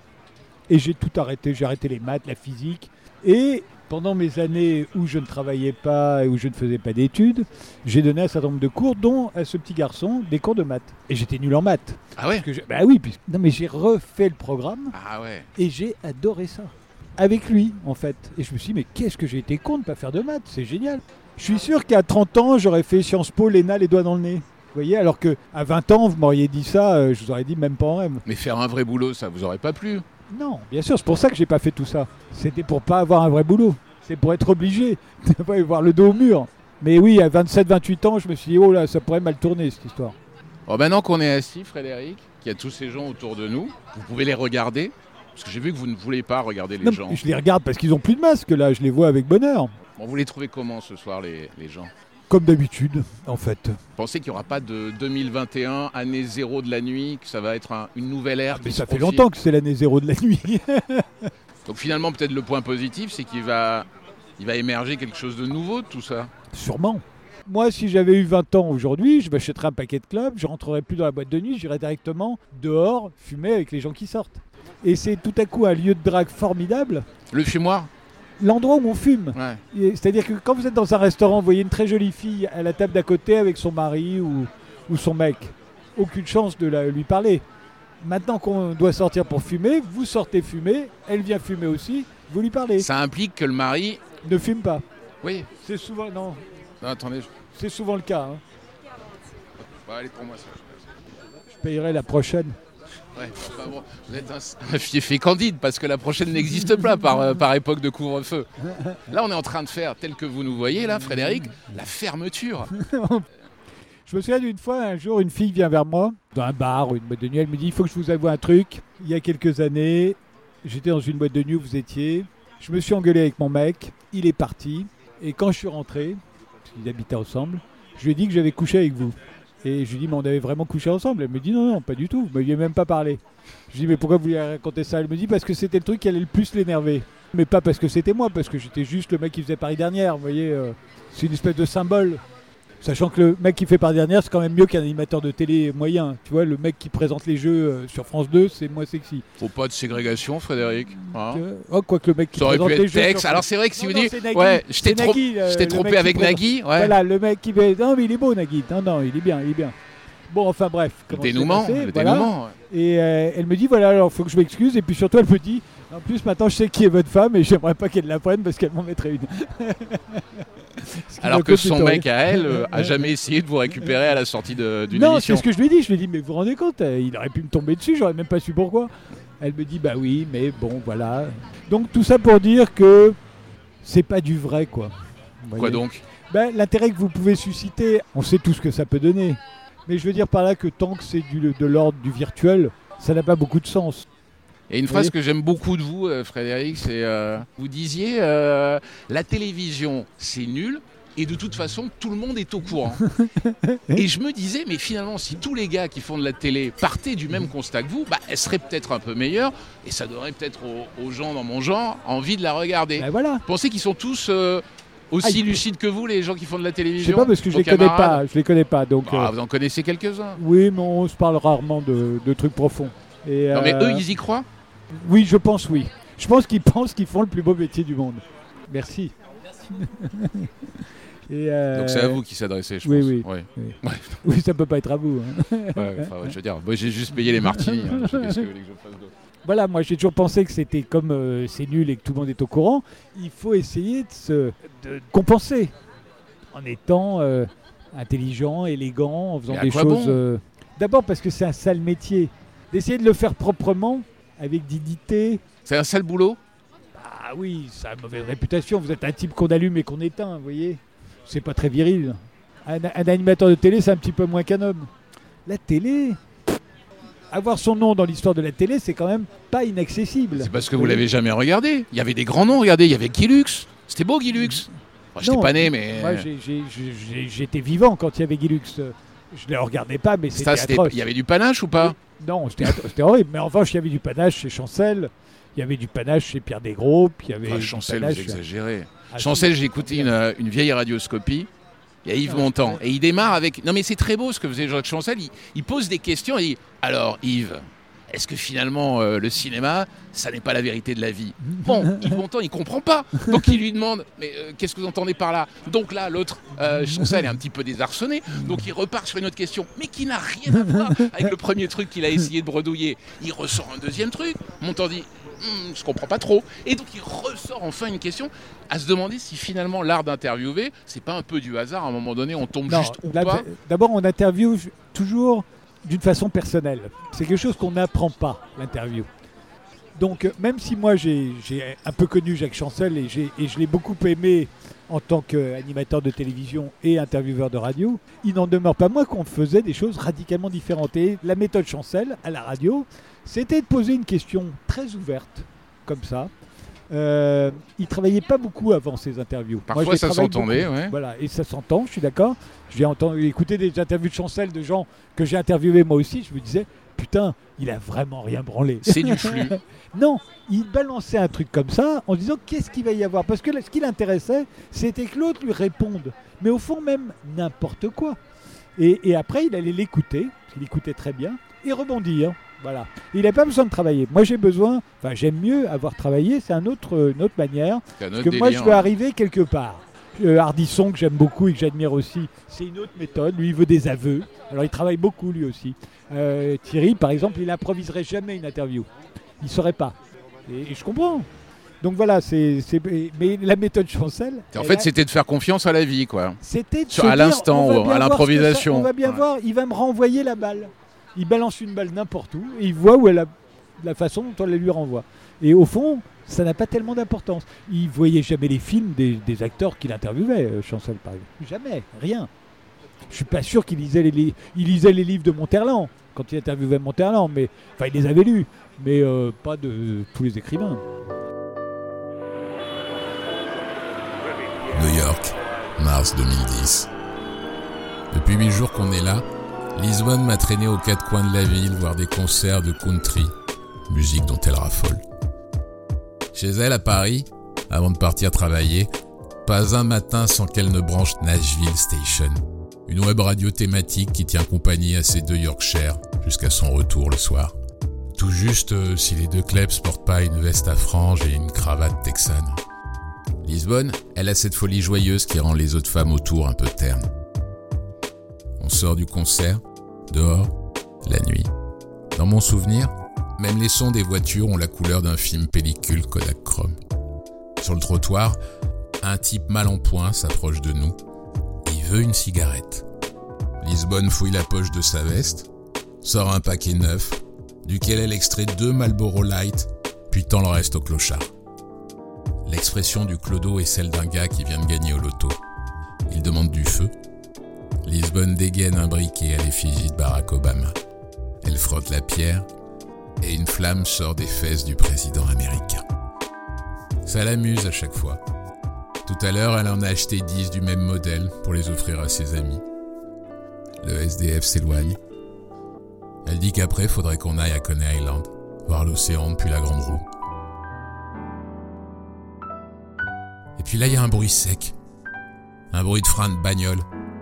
Et j'ai tout arrêté. J'ai arrêté les maths, la physique. Et pendant mes années où je ne travaillais pas et où je ne faisais pas d'études, j'ai donné un certain nombre de cours, dont à ce petit garçon des cours de maths. Et j'étais nul en maths. Ah ouais je- bah oui, puisque, non mais j'ai refait le programme Ah ouais. et j'ai adoré ça. Avec lui, en fait. Et je me suis dit, mais qu'est-ce que j'ai été con de ne pas faire de maths C'est génial. Je suis sûr qu'à 30 ans, j'aurais fait Sciences Po, l'ENA, les doigts dans le nez. Vous voyez, alors que à 20 ans, vous m'auriez dit ça, euh, je vous aurais dit même pas en rêve. Mais faire un vrai boulot, ça vous aurait pas plu? Non, bien sûr, c'est pour ça que j'ai pas fait tout ça. C'était pour pas avoir un vrai boulot. C'est pour être obligé de pas avoir le dos au mur. Mais oui, à 27-28 ans, je me suis dit, oh là, ça pourrait mal tourner cette histoire. Bon, maintenant qu'on est assis, Frédéric, qu'il y a tous ces gens autour de nous, vous pouvez les regarder. Parce que j'ai vu que vous ne voulez pas regarder les Non, gens. je les regarde parce qu'ils ont plus de masque là, je les vois avec bonheur. Bon, vous les trouvez comment ce soir, les, les gens? Comme d'habitude, en fait. Vous pensez qu'il n'y aura pas de 2021, année zéro de la nuit, que ça va être un- une nouvelle ère Ah, Mais ça fait longtemps que c'est l'année zéro de la nuit. Donc finalement, peut-être le point positif, c'est qu'il va, il va émerger quelque chose de nouveau de tout ça. Sûrement. Moi, si j'avais eu 20 ans aujourd'hui, je m'achèterais un paquet de clubs, je rentrerais plus dans la boîte de nuit, j'irais directement dehors fumer avec les gens qui sortent. Et c'est tout à coup un lieu de drague formidable, Le fumoir? L'endroit où on fume. Ouais. C'est-à-dire que quand vous êtes dans un restaurant, vous voyez une très jolie fille à la table d'à côté avec son mari ou, ou son mec. Aucune chance de la- lui parler. Maintenant qu'on doit sortir pour fumer, vous sortez fumer, elle vient fumer aussi, vous lui parlez. Ça implique que le mari. Ne fume pas. Oui. C'est souvent, non, Non, attendez. je- c'est souvent le cas. hein. Bon, allez pour moi ça. Je payerai la prochaine. Ouais, vous êtes un, un candide parce que la prochaine n'existe pas par, euh, par époque de couvre-feu. Là, on est en train de faire, tel que vous nous voyez là, Frédéric, la fermeture. Je me souviens d'une fois, un jour, une fille vient vers moi, dans un bar ou une boîte de nuit, elle me dit, il faut que je vous avoue un truc. Il y a quelques années, j'étais dans une boîte de nuit où vous étiez, je me suis engueulé avec mon mec, il est parti, et quand je suis rentré, qu'ils habitaient ensemble, je lui ai dit que j'avais couché avec vous. Et je lui dit, mais on avait vraiment couché ensemble. Elle me dit, non, non, pas du tout, vous m'aviez même pas parlé. Je lui dit, mais pourquoi vous lui raconté ça? Elle me dit, parce que c'était le truc qui allait le plus l'énerver. Mais pas parce que c'était moi, parce que j'étais juste le mec qui faisait Paris dernière, vous voyez, euh, c'est une espèce de symbole. Sachant que le mec qui fait Paris dernière, c'est quand même mieux qu'un animateur de télé moyen. Tu vois, le mec qui présente les jeux euh, sur France 2, c'est moins sexy. Faut pas de ségrégation, Frédéric. hein. Oh, quoi que le mec qui Ça aurait présente pu les être jeux. Sur Alors c'est vrai que si Non, vous non, dites, Nagui. ouais, je t'ai trop- euh, trompé avec présente- Nagui. Ouais. Voilà, le mec qui. Non, mais il est beau, Nagui. Non, non, il est bien, il est bien. Bon, enfin bref. Le dénouement, passé, le voilà. dénouement. Et euh, elle me dit voilà, alors faut que je m'excuse. Et puis surtout, elle me dit en plus, maintenant je sais qui est votre femme et j'aimerais pas qu'elle la prenne parce qu'elle m'en mettrait une. Alors que son mec à elle euh, a jamais essayé de vous récupérer à la sortie de- d'une Non, c'est émission. ce que je lui ai dit. Je lui ai dit, mais vous vous rendez compte, euh, il aurait pu me tomber dessus, j'aurais même pas su pourquoi. Elle me dit, bah oui, mais bon, voilà. Donc tout ça pour dire que c'est pas du vrai, quoi. Quoi donc? Ben, L'intérêt que vous pouvez susciter, on sait tout ce que ça peut donner. Mais je veux dire par là que tant que c'est du- de l'ordre du virtuel, ça n'a pas beaucoup de sens. Et une phrase Oui. que j'aime beaucoup de vous, euh, Frédéric, c'est euh, vous disiez euh, la télévision c'est nul et de toute façon tout le monde est au courant. et je me disais mais finalement si tous les gars qui font de la télé partaient du même constat que vous, bah, elle serait peut-être un peu meilleure et ça donnerait peut-être aux, aux gens dans mon genre envie de la regarder. Ben voilà. Vous pensez qu'ils sont tous euh, aussi Ah, lucides que vous les gens qui font de la Je télévision sais pas parce que je les connais pas. Je les connais pas. Donc, Ah, vous en connaissez quelques-uns. oui, mais on se parle rarement de, de trucs profonds. Et, Non mais eux ils y croient? Oui, je pense oui. Je pense qu'ils pensent qu'ils font le plus beau métier du monde. Merci. Et, euh, Donc c'est à vous qui s'adressait, je oui, pense. oui. Ouais. Oui. Ouais. Oui, ça peut pas être à vous. hein. Ouais, enfin, ouais, je veux dire, moi j'ai juste payé les martinis. hein. Je sais Qu'est-ce que vous voulez que je fasse d'autre Voilà, moi j'ai toujours pensé que c'était comme euh, c'est nul et que tout le monde est au courant, il faut essayer de se de compenser en étant euh, intelligent, élégant, en faisant des choses. bon euh, D'abord parce que c'est un sale métier. D'essayer de le faire proprement, avec dignité. C'est un sale boulot Ah oui, ça a une mauvaise réputation. Vous êtes un type qu'on allume et qu'on éteint, vous voyez. C'est pas très viril. Un, un animateur de télé, c'est un petit peu moins qu'un homme. La télé, avoir son nom dans l'histoire de la télé, c'est quand même pas inaccessible. C'est parce que vous l'avez jamais regardé. Il y avait des grands noms, regardez, il y avait Guy Lux. C'était beau Guy Lux. Moi, J'étais pas né, mais. Moi, j'ai- j'étais vivant quand il y avait Guy Lux. Je ne le regardais pas, mais c'était atroce. il y avait du panache ou pas Non, c'était horrible. Mais en revanche, il y avait du panache chez Chancel. Il y avait du panache chez Pierre Desgros. Puis il y avait Enfin, du Chancel, vous exagérez. Ah, Chancel, écouté une, euh, une vieille radioscopie. Il y a Yves Ah, Montand. Et il démarre avec. Non, mais c'est très beau ce que faisait Jacques Chancel. Il, il pose des questions et il dit Alors, Yves, est-ce que finalement euh, le cinéma, ça n'est pas la vérité de la vie Bon, Yves Montand, il comprend pas. Donc il lui demande Mais euh, qu'est-ce que vous entendez par là? Donc là, l'autre, euh, Chancel, est un petit peu désarçonné. Donc il repart sur une autre question, mais qui n'a rien à voir avec le premier truc qu'il a essayé de bredouiller. Il ressort un deuxième truc. Montand dit Hmm, Je comprends pas trop. Et donc il ressort enfin une question à se demander si finalement l'art d'interviewer, c'est pas un peu du hasard. À un moment donné, on tombe Non, juste ou pas. D'abord, on interviewe toujours d'une façon personnelle. C'est quelque chose qu'on n'apprend pas, l'interview. Donc, euh, même si moi j'ai un peu connu Jacques Chancel et je l'ai beaucoup aimé en tant qu'animateur de télévision et intervieweur de radio, il n'en demeure pas moins qu'on faisait des choses radicalement différentes. Et la méthode Chancel à la radio, c'était de poser une question très ouverte, comme ça. Euh, il travaillait pas beaucoup avant ses interviews. Parfois, ça s'entendait, ouais. Voilà, et ça s'entend, je suis d'accord. J'ai entendu écouter des interviews de Chancel de gens que j'ai interviewés moi aussi. Je me disais, putain, il a vraiment rien branlé. C'est du flux. non, il balançait un truc comme ça en disant qu'est-ce qu'il va y avoir? Parce que là, ce qui l'intéressait, c'était que l'autre lui réponde. Mais au fond, même n'importe quoi. Et, et après, il allait l'écouter, parce qu'il écoutait très bien, et rebondir. Voilà. Il n'a pas besoin de travailler. Moi, j'ai besoin, enfin, j'aime mieux avoir travaillé, c'est un autre, une autre manière. Parce que moi, je veux hein. arriver quelque part. Euh, Hardisson, que j'aime beaucoup et que j'admire aussi, c'est une autre méthode. Lui, il veut des aveux. Alors, il travaille beaucoup, lui aussi. Euh, Thierry, par exemple, il n'improviserait jamais une interview. Il ne saurait pas. Et, et je comprends. Donc voilà, c'est, mais la méthode Chancel. En fait, a- c'était de faire confiance à la vie, quoi. c'était à l'instant, on va ou bien à voir ça- l'improvisation. On va bien Ouais. voir, il va me renvoyer la balle. Il balance une balle n'importe où et il voit où elle a, la façon dont on la lui renvoie. Et au fond, ça n'a pas tellement d'importance. Il voyait jamais les films des, acteurs qu'il interviewait, euh, Chancel par exemple. Jamais, rien. Je suis pas sûr qu'il lisait les livres de Monterland quand il interviewait Monterland, mais enfin il les avait lus, mais euh, pas de tous les écrivains. New York, mars 2010. Depuis huit jours qu'on est là, Lisbonne m'a traîné aux quatre coins de la ville voir des concerts de country, musique dont elle raffole. Chez elle à Paris, avant de partir travailler, pas un matin sans qu'elle ne branche Nashville Station, une web radio thématique qui tient compagnie à ses deux Yorkshire jusqu'à son retour le soir. Tout juste euh, si les deux Klebs portent pas une veste à franges et une cravate texane. Lisbonne, elle a cette folie joyeuse qui rend les autres femmes autour un peu ternes. Sort du concert, dehors, la nuit. Dans mon souvenir, même les sons des voitures ont la couleur d'un film pellicule Kodachrome. Sur le trottoir, un type mal en point s'approche de nous. Il veut une cigarette. Lisbonne fouille la poche de sa veste, sort un paquet neuf, duquel elle extrait deux Marlboro Light, puis tend le reste au clochard. L'expression du clodo est celle d'un gars qui vient de gagner au loto. Il demande du feu. Lisbonne dégaine un briquet à l'effigie de Barack Obama. Elle frotte la pierre et une flamme sort des fesses du président américain. Ça l'amuse à chaque fois. Tout à l'heure, elle en a acheté 10 du même modèle pour les offrir à ses amis. Le SDF s'éloigne. Elle dit qu'après, faudrait qu'on aille à Coney Island, voir l'océan depuis la grande roue. Et puis là, il y a un bruit sec. Un bruit de frein de bagnole,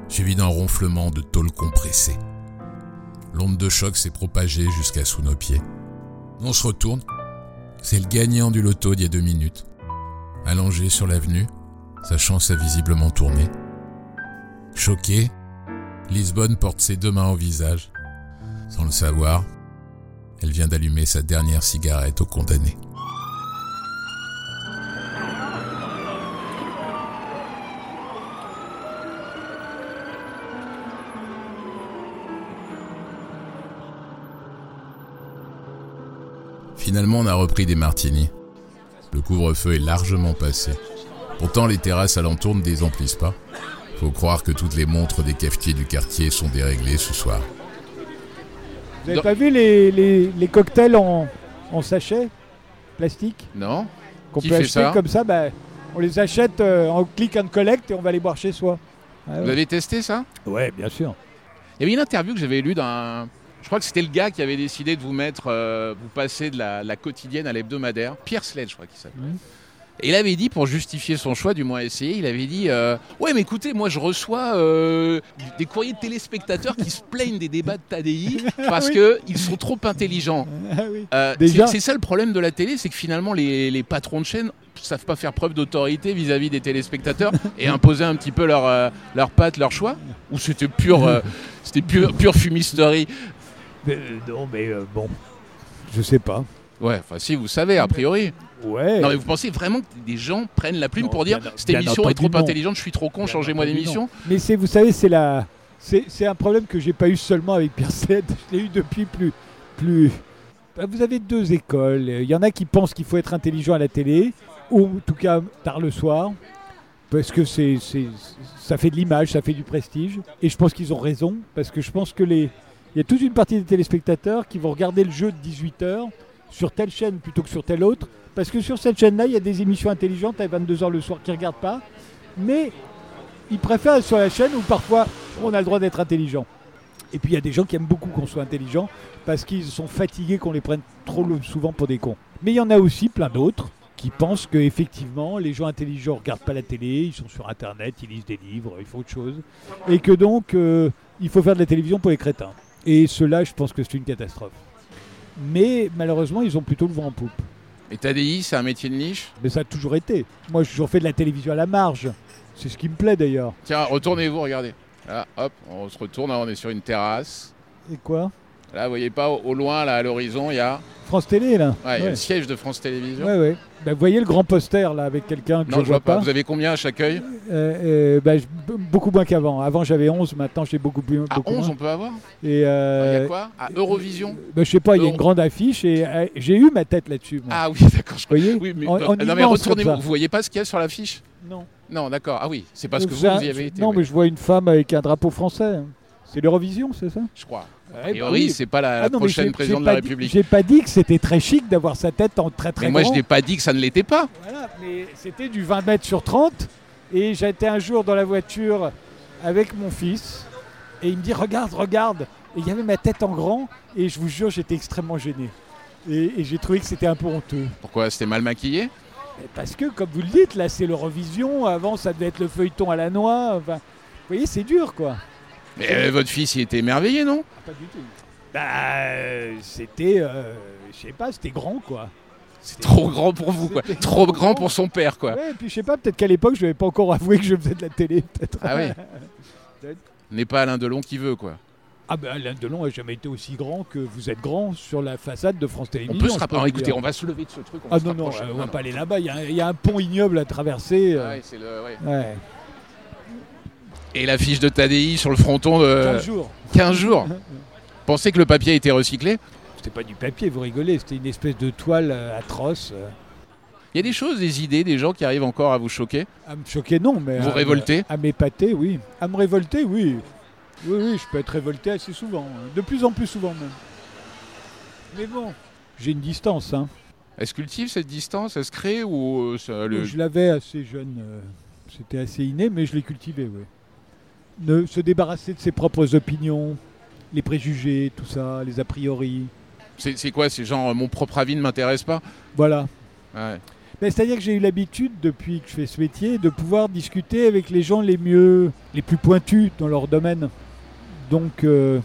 suivi d'un ronflement de tôle compressée. L'onde de choc s'est propagée jusqu'à sous nos pieds. On se retourne. C'est le gagnant du loto d'il y a deux minutes. Allongé sur l'avenue, sa chance a visiblement tourné. Choquée, Lisbonne porte ses deux mains au visage. Sans le savoir, elle vient d'allumer sa dernière cigarette au condamné. Finalement, on a repris des martinis. Le couvre-feu est largement passé. Pourtant, les terrasses alentour ne désemplissent pas. Faut croire que toutes les montres des cafetiers du quartier sont déréglées ce soir. Vous avez Non. pas vu les, les- les cocktails en, en sachet plastique Non qu'on Qui peut fait acheter ça comme ça bah, On les achète euh, en click and collect et on va les boire chez soi. Ah Vous ouais. avez testé ça? Ouais, bien sûr. Il y avait une interview que j'avais lue d'un. Je crois que c'était le gars qui avait décidé de vous mettre, euh, vous passer de la, la quotidienne à l'hebdomadaire. Pierre Sledge, je crois qu'il s'appelle. Mhm. Et il avait dit, pour justifier son choix, du moins essayer, il avait dit euh, Ouais, mais écoutez, moi je reçois euh, des courriers de téléspectateurs qui se plaignent des débats de TADI parce Oui. que qu'ils sont trop intelligents. Ah. Euh, c'est- C'est ça le problème de la télé, c'est que finalement les, les patrons de chaîne savent pas faire preuve d'autorité vis-à-vis des téléspectateurs et imposer un petit peu leur, euh, leur patte, leur choix Ou c'était pure, euh, c'était pure, pure fumisterie Mais, euh, non, mais euh, bon, je sais pas. Ouais, enfin si, vous savez, a priori. Ouais. Non mais vous pensez vraiment que des gens prennent la plume Non, pour dire bien- cette bien émission est entendu, trop non. intelligente, je suis trop con, Bien changez-moi entendu, d'émission Mais c'est, vous savez, c'est la, c'est, c'est un problème que j'ai pas eu seulement avec Pierre Sled. Je l'ai eu depuis plus, plus. Bah, Vous avez deux écoles. Il y en a qui pensent qu'il faut être intelligent à la télé, ou en tout cas tard le soir, parce que c'est, c'est, ça fait de l'image, ça fait du prestige. Et je pense qu'ils ont raison, parce que je pense que les, il y a toute une partie des téléspectateurs qui vont regarder le jeu de 18h sur telle chaîne plutôt que sur telle autre, parce que sur cette chaîne-là, il y a des émissions intelligentes à 22h le soir qui ne regardent pas, mais ils préfèrent être sur la chaîne où parfois on a le droit d'être intelligent. Et puis il y a des gens qui aiment beaucoup qu'on soit intelligent parce qu'ils sont fatigués qu'on les prenne trop souvent pour des cons. Mais il y en a aussi plein d'autres qui pensent que effectivement les gens intelligents ne regardent pas la télé, ils sont sur internet, ils lisent des livres, ils font autre chose. Et que donc euh, il faut faire de la télévision pour les crétins. Et cela, je pense que c'est une catastrophe. Mais malheureusement, ils ont plutôt le vent en poupe. Et TADI, c'est un métier de niche? Mais ça a toujours été. Moi, j'ai toujours fait de la télévision à la marge. C'est ce qui me plaît d'ailleurs. Tiens, retournez-vous, regardez. Là, hop, on se retourne, là, on est sur une terrasse. Et quoi? Là, vous voyez pas, au, au loin, là, à l'horizon, il y a, France Télé, là ouais, il y a le siège de France Télévisions. Ouais, ouais. Bah, vous voyez le grand poster là avec quelqu'un que Non, je je vois pas. pas. Vous avez combien à chaque œil Euh, euh, bah, beaucoup moins qu'avant. Avant j'avais 11, maintenant j'ai beaucoup plus. À beaucoup 11, moins. on peut avoir Et Il y euh, a quoi À Eurovision bah, je sais pas, il y a une grande affiche et j'ai eu ma tête là-dessus. moi. Ah oui, d'accord. je- vous voyez Oui, mais, non, mais retournez-vous. Vous voyez pas ce qu'il y a sur l'affiche Non. Non, d'accord. Ah oui, c'est parce que vous, vous y avez été. Non, oui, mais je vois une femme avec un drapeau français. C'est l'Eurovision, c'est ça? Je crois. Eh A priori, oui. c'est pas la, Ah non, prochaine présidente de la République. J'ai pas dit que c'était très chic d'avoir sa tête en très très Mais moi, grand. je n'ai pas dit que ça ne l'était pas. Voilà, mais c'était du 20 mètres sur 30. Et j'étais un jour dans la voiture avec mon fils. Et il me dit Regarde, regarde. Et il y avait ma tête en grand. Et je vous jure, j'étais extrêmement gêné. Et, et j'ai trouvé que c'était un peu honteux. Pourquoi? C'était mal maquillé? Parce que, comme vous le dites, là, c'est l'Eurovision. Avant, ça devait être le feuilleton à la noix. Enfin, vous voyez, c'est dur, quoi. Mais euh, votre fils, il était émerveillé, non? Pas du tout. Bah, euh, c'était. euh, je sais pas, c'était grand, quoi. C'est trop grand pour vous, quoi. Trop grand pour son père, quoi. Ouais, et puis je sais pas, peut-être qu'à l'époque, je n'avais pas encore avoué que je faisais de la télé, peut-être. Ah oui N'est pas Alain Delon qui veut, quoi. Ah ben Alain Delon n'a jamais été aussi grand que vous êtes grand sur la façade de France On Télévisions. peut se rapprocher. écoutez, on va se lever de ce truc. On Ah non, non, on va pas aller là-bas. Il y, a un- il y a un pont ignoble à traverser. Ah ouais, c'est le- ouais. ouais. Et l'affiche de Tadei sur le fronton de 15 jours. 15 jours. Pensez que le papier a été recyclé C'était pas du papier, vous rigolez. C'était une espèce de toile euh, atroce. euh. Il y a des choses, des idées, des gens qui arrivent encore à vous choquer. À me choquer, non, mais. Vous à révolter À m'épater, oui. À me révolter, oui. Oui, oui, je peux être révolté assez souvent. hein. De plus en plus souvent, même. Mais bon, j'ai une distance, hein. Elle se cultive cette distance Elle se crée ou euh, ça, le- Je l'avais assez jeune. C'était assez inné, mais je l'ai cultivé, oui. Ne se débarrasser de ses propres opinions, les préjugés, tout ça, les a priori. c'est quoi C'est genre euh, mon propre avis ne m'intéresse pas? Voilà. Ouais. C'est-à-dire que j'ai eu l'habitude, depuis que je fais ce métier, de pouvoir discuter avec les gens les mieux, les plus pointus dans leur domaine. Donc, euh,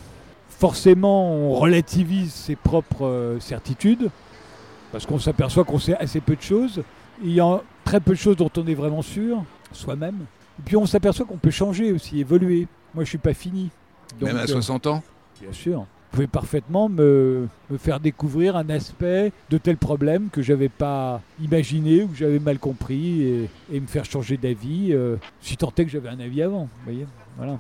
forcément, on relativise ses propres euh, certitudes, parce qu'on s'aperçoit qu'on sait assez peu de choses. Il y a très peu de choses dont on est vraiment sûr, soi-même. Et puis on s'aperçoit qu'on peut changer aussi, évoluer. Moi, je suis pas fini. Donc, Même à euh, 60 ans Bien sûr. Vous pouvez parfaitement me, me faire découvrir un aspect de tel problème que j'avais pas imaginé ou que j'avais mal compris et, et me faire changer d'avis, euh, si tant est que j'avais un avis avant. Vous voyez voilà.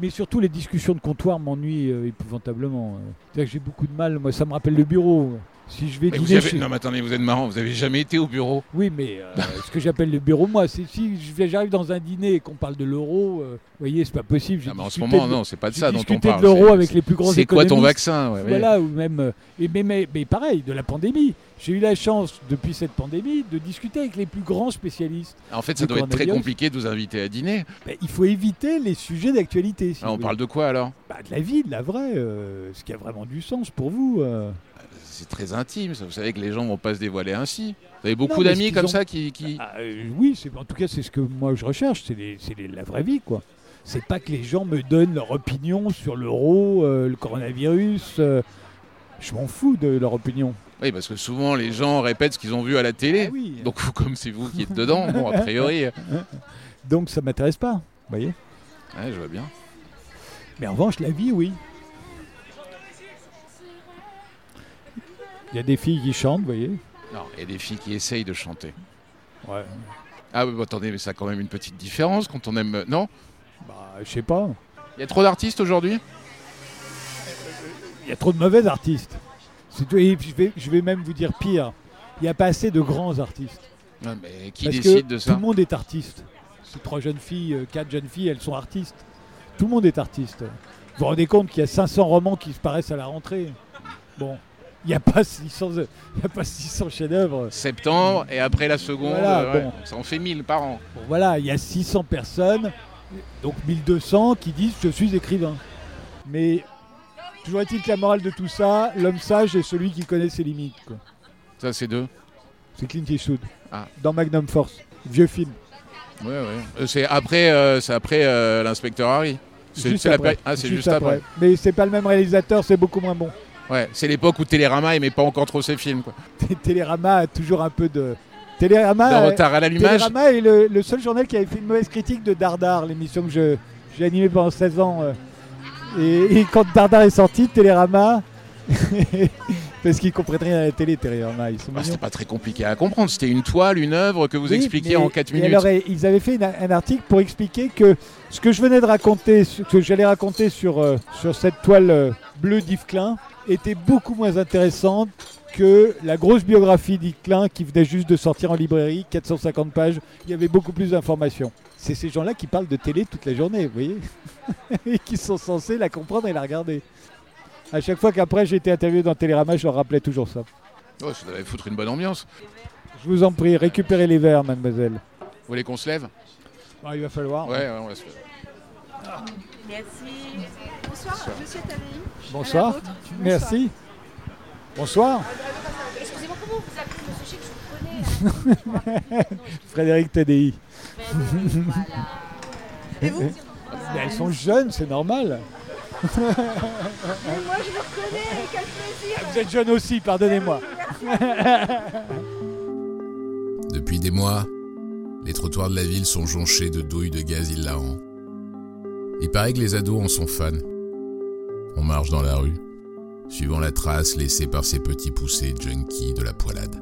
Mais surtout, les discussions de comptoir m'ennuient euh, épouvantablement. euh. C'est-à-dire que j'ai beaucoup de mal. Moi, ça me rappelle le bureau. Si je vais Mais dîner avez- chez- Non mais attendez, vous êtes marrant, vous avez jamais été au bureau Oui, mais euh, ce que j'appelle le bureau, moi, c'est si j'arrive dans un dîner et qu'on parle de l'euro, euh, vous voyez, c'est pas possible. J'ai Ah, mais En ce moment, de- non, c'est pas de ça dont on parle. de l'euro c'est- avec les plus grands C'est quoi ton vaccin ouais, ouais. Voilà, ou même. euh, et mais, mais, mais pareil, de la pandémie. J'ai eu la chance, depuis cette pandémie, de discuter avec les plus grands spécialistes. En fait, ça doit être très compliqué de vous inviter à dîner. Ben, il faut éviter les sujets d'actualité. si Ah, on parle de quoi alors? Bah, de la vie, de la vraie, euh, ce qui a vraiment du sens pour vous. euh. C'est très intime, ça. vous savez que les gens vont pas se dévoiler ainsi. Vous avez beaucoup d'amis comme ont- ça qui... qui- Ah, euh, oui, en tout cas, c'est ce que moi je recherche, c'est, la vraie vie, quoi. C'est pas que les gens me donnent leur opinion sur l'euro, euh, le coronavirus. euh, je m'en fous de leur opinion. Oui, parce que souvent les gens répètent ce qu'ils ont vu à la télé. Ah oui. Donc comme c'est vous qui êtes dedans, bon, a priori... euh, Donc ça m'intéresse pas, vous voyez. Ouais, je vois bien. Mais en revanche, la vie, oui. Il y a des filles qui chantent, vous voyez. Non, il y a des filles qui essayent de chanter. Ouais. Ah, mais attendez, mais ça a quand même une petite différence quand on aime... Non? Bah, je sais pas. Il y a trop d'artistes aujourd'hui? Il y a trop de mauvais artistes. Tout. Et puis, je vais, je vais même vous dire pire. Il n'y a pas assez de grands artistes. Mais qui Parce décide que de tout ça le monde est artiste. Ces trois jeunes filles, euh, quatre jeunes filles, elles sont artistes. Tout le monde est artiste. Vous vous rendez compte qu'il y a 500 romans qui se paraissent à la rentrée. Bon, il n'y a pas 600, il y a pas 600 chefs-d'œuvre. Septembre et après la seconde, Voilà, euh, ouais, bon. ça en fait 1000 par an. Bon, voilà, il y a 600 personnes, donc 1200 qui disent je suis écrivain. Mais toujours est-il que la morale de tout ça, l'homme sage est celui qui connaît ses limites. quoi. Ça, c'est deux. C'est Clint Eastwood. Ah. Dans Magnum Force. Vieux film. Ouais, ouais. Euh, c'est après, euh, c'est après euh, l'inspecteur Harry. C'est Juste après. Ah, c'est juste, après. Mais c'est pas le même réalisateur, c'est beaucoup moins bon. Ouais, c'est l'époque où Télérama aimait pas encore trop ses films. Quoi. Télérama a toujours un peu de. Télérama, de retard à l'allumage. Télérama est le, le seul journal qui avait fait une mauvaise critique de Dardar, l'émission que je- j'ai animée pendant 16 ans. euh. Et, et quand Dardar est sorti, Télérama. parce qu'ils comprennent rien à la télé, Télérama. Ils sont Bah, mignons. c'était pas très compliqué à comprendre. C'était une toile, une œuvre que vous Oui, expliquiez en 4 et minutes. alors, ils avaient fait une- un article pour expliquer que ce que je venais de raconter, ce que j'allais raconter sur, euh, sur cette toile euh, bleue d'Yves Klein, était beaucoup moins intéressante que la grosse biographie d'Hicklin qui venait juste de sortir en librairie, 450 pages, il y avait beaucoup plus d'informations. C'est ces gens-là qui parlent de télé toute la journée, vous voyez Et qui sont censés la comprendre et la regarder. À chaque fois qu'après j'ai été interviewé dans Télérama, je leur rappelais toujours ça. Oh, ça devait foutre une bonne ambiance. Je vous en prie, récupérez les verres, mademoiselle. Vous voulez qu'on se lève? Bon, il va falloir. Ouais, ouais, on va se lever. Merci. Bonsoir, je suis Thalie. Bonsoir. À la vôtre. Merci. Bonsoir. Excusez-moi, comment vous appelez Monsieur Chic Je vous connais. Frédéric TDI. Et vous Mais elles sont jeunes, c'est normal. Et moi, je vous reconnais. Quel plaisir. Vous êtes jeune aussi, pardonnez-moi. Depuis des mois, les trottoirs de la ville sont jonchés de douilles de gaz hilarants. Il paraît que les ados en sont fans. On marche dans la rue, suivant la trace laissée par ces petits poussés junkies de la poilade.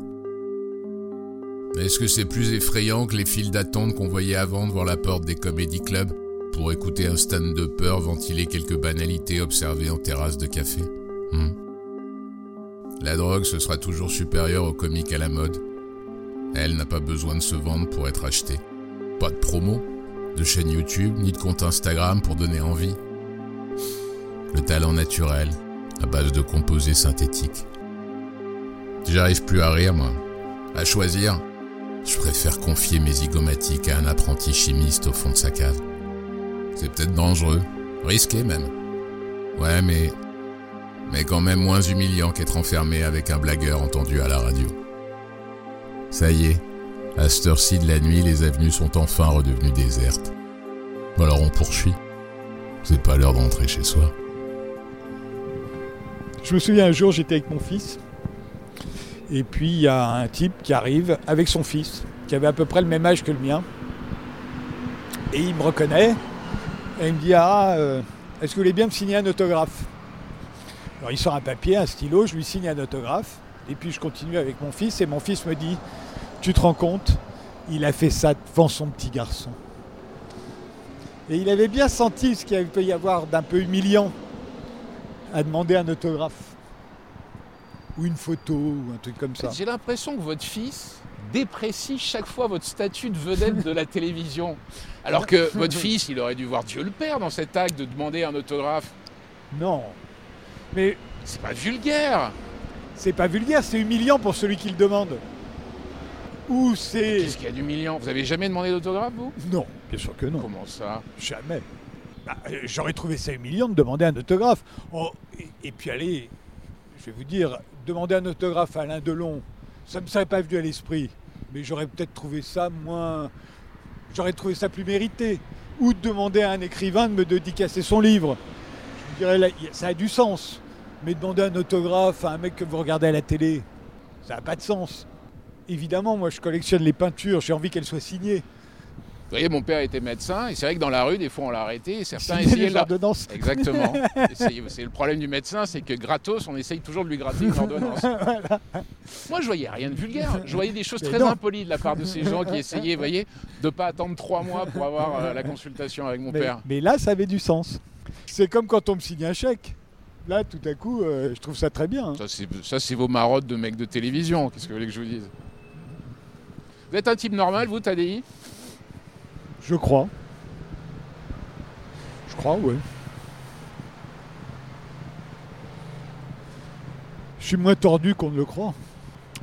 Est-ce que c'est plus effrayant que les files d'attente qu'on voyait avant devant la porte des comédie clubs pour écouter un stand de peur ventiler quelques banalités observées en terrasse de café Hmm. La drogue, ce sera toujours supérieur au comique à la mode. Elle n'a pas besoin de se vendre pour être achetée. Pas de promo, de chaîne YouTube, ni de compte Instagram pour donner envie. Le talent naturel, à base de composés synthétiques. J'arrive plus à rire, moi. À choisir, je préfère confier mes zygomatiques à un apprenti chimiste au fond de sa cave. C'est peut-être dangereux, risqué même. Ouais, mais... Mais quand même moins humiliant qu'être enfermé avec un blagueur entendu à la radio. Ça y est, à cette heure-ci de la nuit, les avenues sont enfin redevenues désertes. Alors on poursuit. C'est pas l'heure d'entrer chez soi. Je me souviens un jour, j'étais avec mon fils. Et puis il y a un type qui arrive avec son fils, qui avait à peu près le même âge que le mien. Et il me reconnaît. Et il me dit Ah, euh, est-ce que vous voulez bien me signer un autographe? Alors il sort un papier, un stylo, je lui signe un autographe. Et puis je continue avec mon fils. Et mon fils me dit Tu te rends compte Il a fait ça devant son petit garçon. Et il avait bien senti ce qu'il peut y avoir d'un peu humiliant à demander un autographe ou une photo ou un truc comme ça. J'ai l'impression que votre fils déprécie chaque fois votre statut de vedette de la télévision. Alors que votre fils, il aurait dû voir Dieu le Père dans cet acte de demander un autographe. Non. Mais C'est pas vulgaire. c'est pas vulgaire, c'est humiliant pour celui qui le demande. Ou c'est. Qu'est-ce qu'il y a d'humiliant? Vous avez jamais demandé d'autographe, vous? Non, bien sûr que non. Comment ça? Jamais. Bah, euh, J'aurais trouvé ça humiliant de demander un autographe. Oh, et, et puis allez, je vais vous dire, demander un autographe à Alain Delon, ça ne me serait pas venu à l'esprit. Mais j'aurais peut-être trouvé ça moins. J'aurais trouvé ça plus mérité. Ou de demander à un écrivain de me dédicacer son livre. Je dirais, ça a du sens. Mais demander un autographe à un mec que vous regardez à la télé, ça n'a pas de sens. Évidemment, moi je collectionne les peintures, j'ai envie qu'elles soient signées. Vous voyez, mon père était médecin, et c'est vrai que dans la rue, des fois, on l'a arrêté, et certains essayaient les de la... ordonnances. Exactement. C'est le problème du médecin, c'est que gratos, on essaye toujours de lui gratter une ordonnance. Moi, je voyais rien de vulgaire. Je voyais des choses très impolies de la part de ces gens qui essayaient, vous voyez, de pas attendre trois mois pour avoir euh, la consultation avec mon Mais, père. mais là, ça avait du sens. C'est comme quand on me signe un chèque. Là, tout à coup, euh, je trouve ça très bien. hein. Ça, c'est- Ça, c'est vos marottes de mecs de télévision. Qu'est-ce que vous voulez que je vous dise? Vous êtes un type normal, vous, Tadei? Je crois. Je crois, oui. Je suis moins tordu qu'on ne le croit.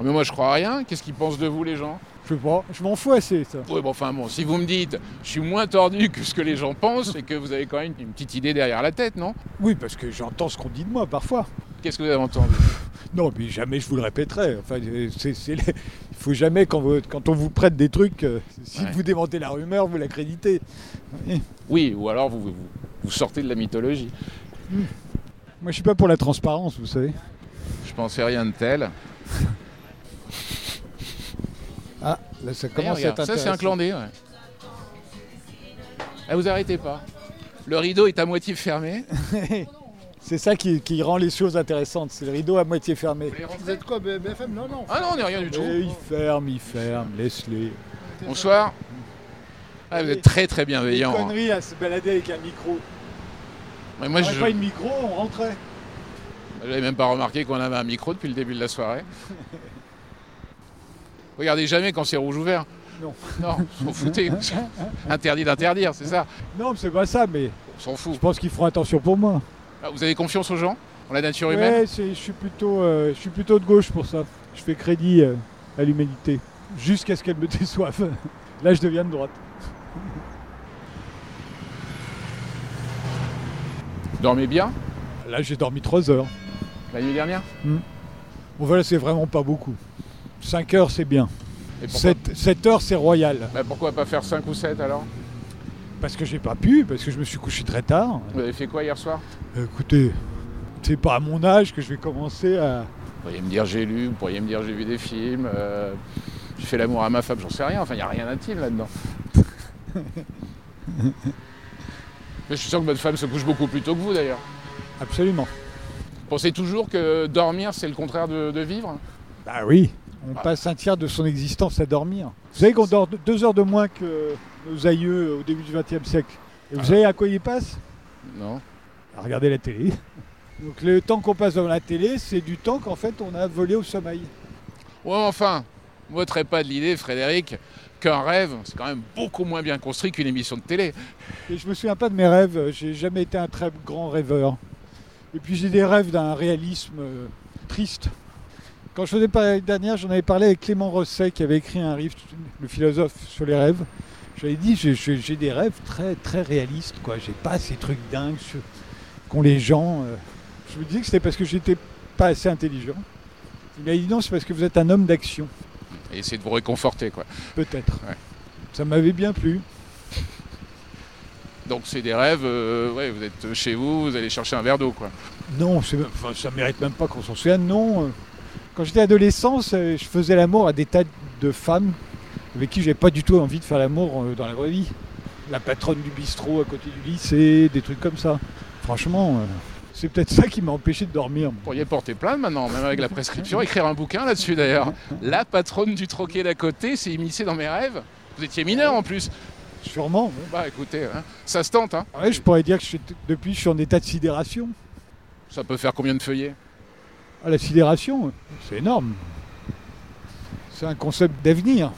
Mais moi, je crois à rien. Qu'est-ce qu'ils pensent de vous, les gens? Je sais pas, je m'en fous assez, ça. Oui, bon, enfin, bon, si vous me dites, je suis moins tordu que ce que les gens pensent, c'est que vous avez quand même une petite idée derrière la tête, non? Oui, parce que j'entends ce qu'on dit de moi parfois. Qu'est-ce que vous avez entendu? Non, mais jamais je vous le répéterai. Enfin, c'est, c'est les- Il faut jamais, quand, vous- quand on vous prête des trucs, euh, si Ouais. vous démentez la rumeur, vous l'accréditez. Oui. Oui, ou alors vous, vous, vous sortez de la mythologie. Moi, je suis pas pour la transparence, vous savez. Je pensais rien de tel. Ah, là, ça commence à être ça, c'est un clandé, ouais. Ah, vous arrêtez pas. Le rideau est à moitié fermé. C'est ça qui, qui rend les choses intéressantes, c'est le rideau à moitié fermé. Vous êtes quoi, BFM Non, non. Ah non, on n'est rien du tout. Et il ferme, il ferme, laisse-les. Bonsoir. Ah, vous êtes très très bienveillant. hein. conneries à se balader avec un micro. Mais moi, on je... pas une micro, on rentrait. J'avais même pas remarqué qu'on avait un micro depuis le début de la soirée. Regardez jamais quand c'est rouge ou vert. Non. Non, s'en foutez. Interdit d'interdire, c'est ça. Non, mais c'est pas ça, mais On s'en fout. je pense qu'ils feront attention pour moi. Ah, Vous avez confiance aux gens En la nature humaine Ouais, c'est- je suis plutôt, euh, je suis plutôt de gauche pour ça. Je fais crédit euh, à l'humanité jusqu'à ce qu'elle me déçoive. Là, je deviens de droite. Dormez bien Là, j'ai dormi 3 heures. la nuit dernière Bon, voilà, c'est vraiment pas beaucoup. 5 heures, c'est bien. Et pourquoi, 7, heures, c'est royal. Bah, pourquoi pas faire 5 ou 7 alors? Parce que j'ai pas pu, parce que je me suis couché très tard. Vous avez fait quoi hier soir? Écoutez, c'est pas à mon âge que je vais commencer à. Vous pourriez me dire j'ai lu, vous pourriez me dire j'ai vu des films, euh, j'ai fait l'amour à ma femme, j'en sais rien, enfin il n'y a rien d'intime là-dedans. Mais je suis sûr que votre femme se couche beaucoup plus tôt que vous d'ailleurs. Absolument. Vous pensez toujours que dormir c'est le contraire de, de vivre? Bah oui, on Ah. passe un tiers de son existence à dormir. Vous savez qu'on dort deux heures de moins que nos aïeux au début du XXe siècle. Et vous Ah. savez à quoi ils passent Non À regarder la télé. Donc le temps qu'on passe devant la télé, c'est du temps qu'en fait on a volé au sommeil. Ouais enfin, je pas de l'idée Frédéric qu'un rêve c'est quand même beaucoup moins bien construit qu'une émission de télé. Et je me souviens pas de mes rêves, j'ai jamais été un très grand rêveur. Et puis j'ai des rêves d'un réalisme euh, triste. Quand je faisais l'année dernière, j'en avais parlé avec Clément Rosset qui avait écrit un livre, le philosophe sur les rêves. J'avais dit j'ai- des rêves très très réalistes quoi. J'ai pas ces trucs dingues qu'ont les gens. euh. Je me disais que c'était parce que j'étais pas assez intelligent. Il m'a dit non, c'est parce que vous êtes un homme d'action, Et essayer de vous réconforter quoi. peut-être. Ouais. Ça m'avait bien plu. Donc c'est des rêves, euh, ouais, vous êtes chez vous, vous allez chercher un verre d'eau quoi. Non, enfin, ça mérite même pas qu'on s'en souvienne, non. Quand j'étais adolescent, je faisais l'amour à des tas de femmes avec qui j'avais pas du tout envie de faire l'amour euh, dans la vraie vie. La patronne du bistrot à côté du lycée, des trucs comme ça. Franchement, euh, c'est peut-être ça qui m'a empêché de dormir. Vous pourriez porter plainte maintenant, même avec la prescription, écrire un bouquin là-dessus d'ailleurs. La patronne du troquet d'à côté s'est immiscée dans mes rêves. Vous étiez mineur en plus. Sûrement. ouais. Bah écoutez, hein, ça se tente, hein. Ouais, je pourrais dire que je suis- depuis, je suis en état de sidération. Ça peut faire combien de feuillets? Ah, la sidération, c'est énorme. C'est un concept d'avenir.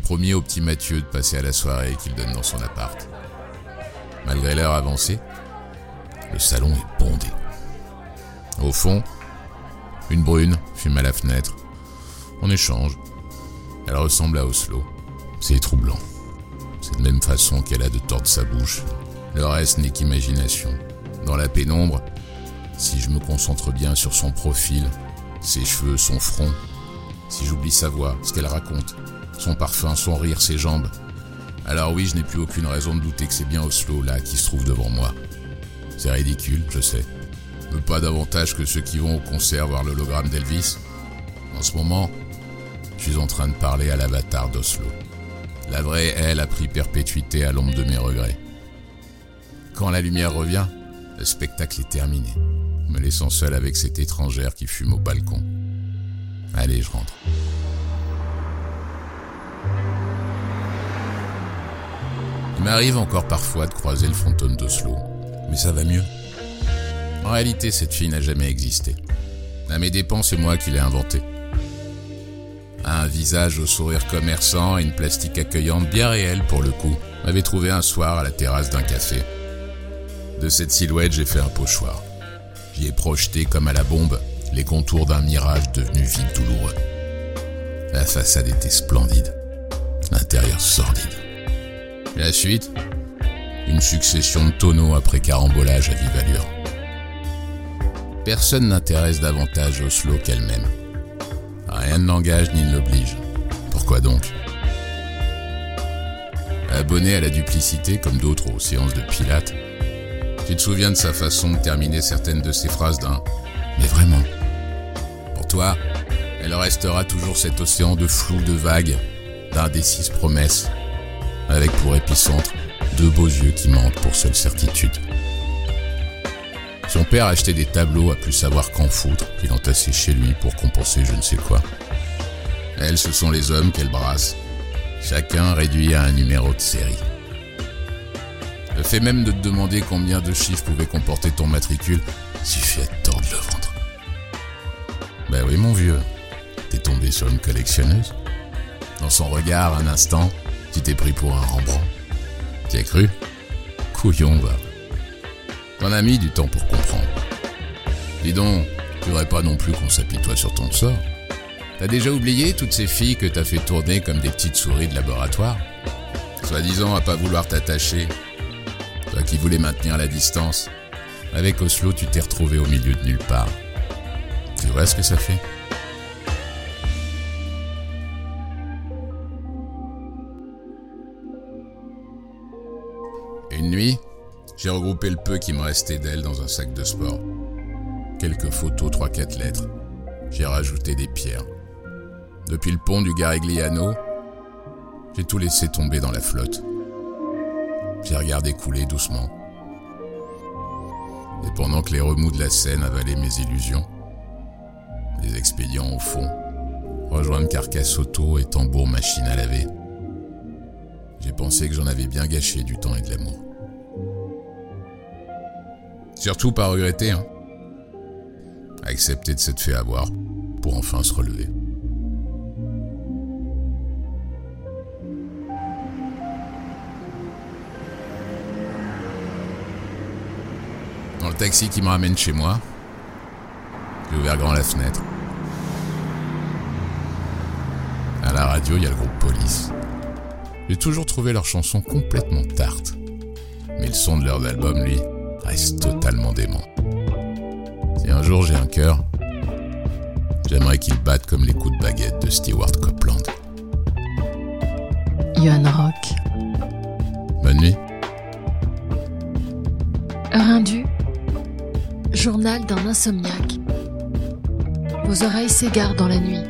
Promis au petit Mathieu de passer à la soirée qu'il donne dans son appart. Malgré l'heure avancée, le salon est bondé. Au fond, une brune fume à la fenêtre. On échange. Elle ressemble à Oslo. C'est troublant. C'est de même façon qu'elle a de tordre sa bouche. Le reste n'est qu'imagination. Dans la pénombre, si je me concentre bien sur son profil, ses cheveux, son front, si j'oublie sa voix, ce qu'elle raconte, son parfum, son rire, ses jambes. Alors oui, je n'ai plus aucune raison de douter que c'est bien Oslo là qui se trouve devant moi. C'est ridicule, je sais. Mais pas davantage que ceux qui vont au concert voir l'hologramme d'Elvis. En ce moment, je suis en train de parler à l'avatar d'Oslo. La vraie elle a pris perpétuité à l'ombre de mes regrets. Quand la lumière revient, le spectacle est terminé, me laissant seul avec cette étrangère qui fume au balcon. Allez, je rentre. Il m'arrive encore parfois de croiser le fantôme d'Oslo, mais ça va mieux. En réalité, cette fille n'a jamais existé. À mes dépens, c'est moi qui l'ai inventée. Un visage au sourire commerçant et une plastique accueillante bien réelle pour le coup m'avait trouvé un soir à la terrasse d'un café. De cette silhouette, j'ai fait un pochoir. J'y ai projeté comme à la bombe les contours d'un mirage devenu vide douloureux. La façade était splendide, l'intérieur sordide. La suite Une succession de tonneaux après carambolage à vive allure. Personne n'intéresse davantage Oslo qu'elle-même. Rien ne l'engage ni ne l'oblige. Pourquoi donc? Abonné à la duplicité comme d'autres aux séances de Pilate, tu te souviens de sa façon de terminer certaines de ses phrases d'un ⁇ Mais vraiment ?⁇ Pour toi, elle restera toujours cet océan de flou, de vagues, d'indécises promesses, avec pour épicentre deux beaux yeux qui mentent pour seule certitude. Son père achetait des tableaux à plus savoir qu'en foutre qu'il entassait chez lui pour compenser je ne sais quoi. Elles, ce sont les hommes qu'elle brasse, chacun réduit à un numéro de série. Le fait même de te demander combien de chiffres pouvait comporter ton matricule suffit à tordre le ventre. Ben oui, mon vieux, t'es tombé sur une collectionneuse. Dans son regard, un instant, tu t'es pris pour un Rembrandt. T'y as cru Couillon, va. T'en as mis du temps pour comprendre. Dis donc, tu voudrais pas non plus qu'on s'apitoie sur ton sort T'as déjà oublié toutes ces filles que t'as fait tourner comme des petites souris de laboratoire? Soi-disant à pas vouloir t'attacher. Toi qui voulais maintenir la distance. Avec Oslo, tu t'es retrouvé au milieu de nulle part. Tu vois ce que ça fait? Nuit, j'ai regroupé le peu qui me restait d'elle dans un sac de sport. Quelques photos, trois, quatre lettres. J'ai rajouté des pierres. Depuis le pont du Garigliano, j'ai tout laissé tomber dans la flotte. J'ai regardé couler doucement. Et pendant que les remous de la Seine avalaient mes illusions, les expédients au fond, rejoindre carcasse auto et tambour machine à laver, j'ai pensé que j'en avais bien gâché du temps et de l'amour. Surtout pas regretter, hein. Accepter de s'être fait avoir pour enfin se relever. Dans le taxi qui me ramène chez moi, j'ai ouvert grand la fenêtre. À la radio, il y a le groupe Police. J'ai toujours trouvé leur chanson complètement tarte. Mais le son de leur album, lui, reste totalement dément. Si un jour j'ai un cœur, j'aimerais qu'il batte comme les coups de baguette de Stewart Copeland. Johan Rock. Bonne nuit. Rindu. Journal d'un insomniaque. Vos oreilles s'égarent dans la nuit.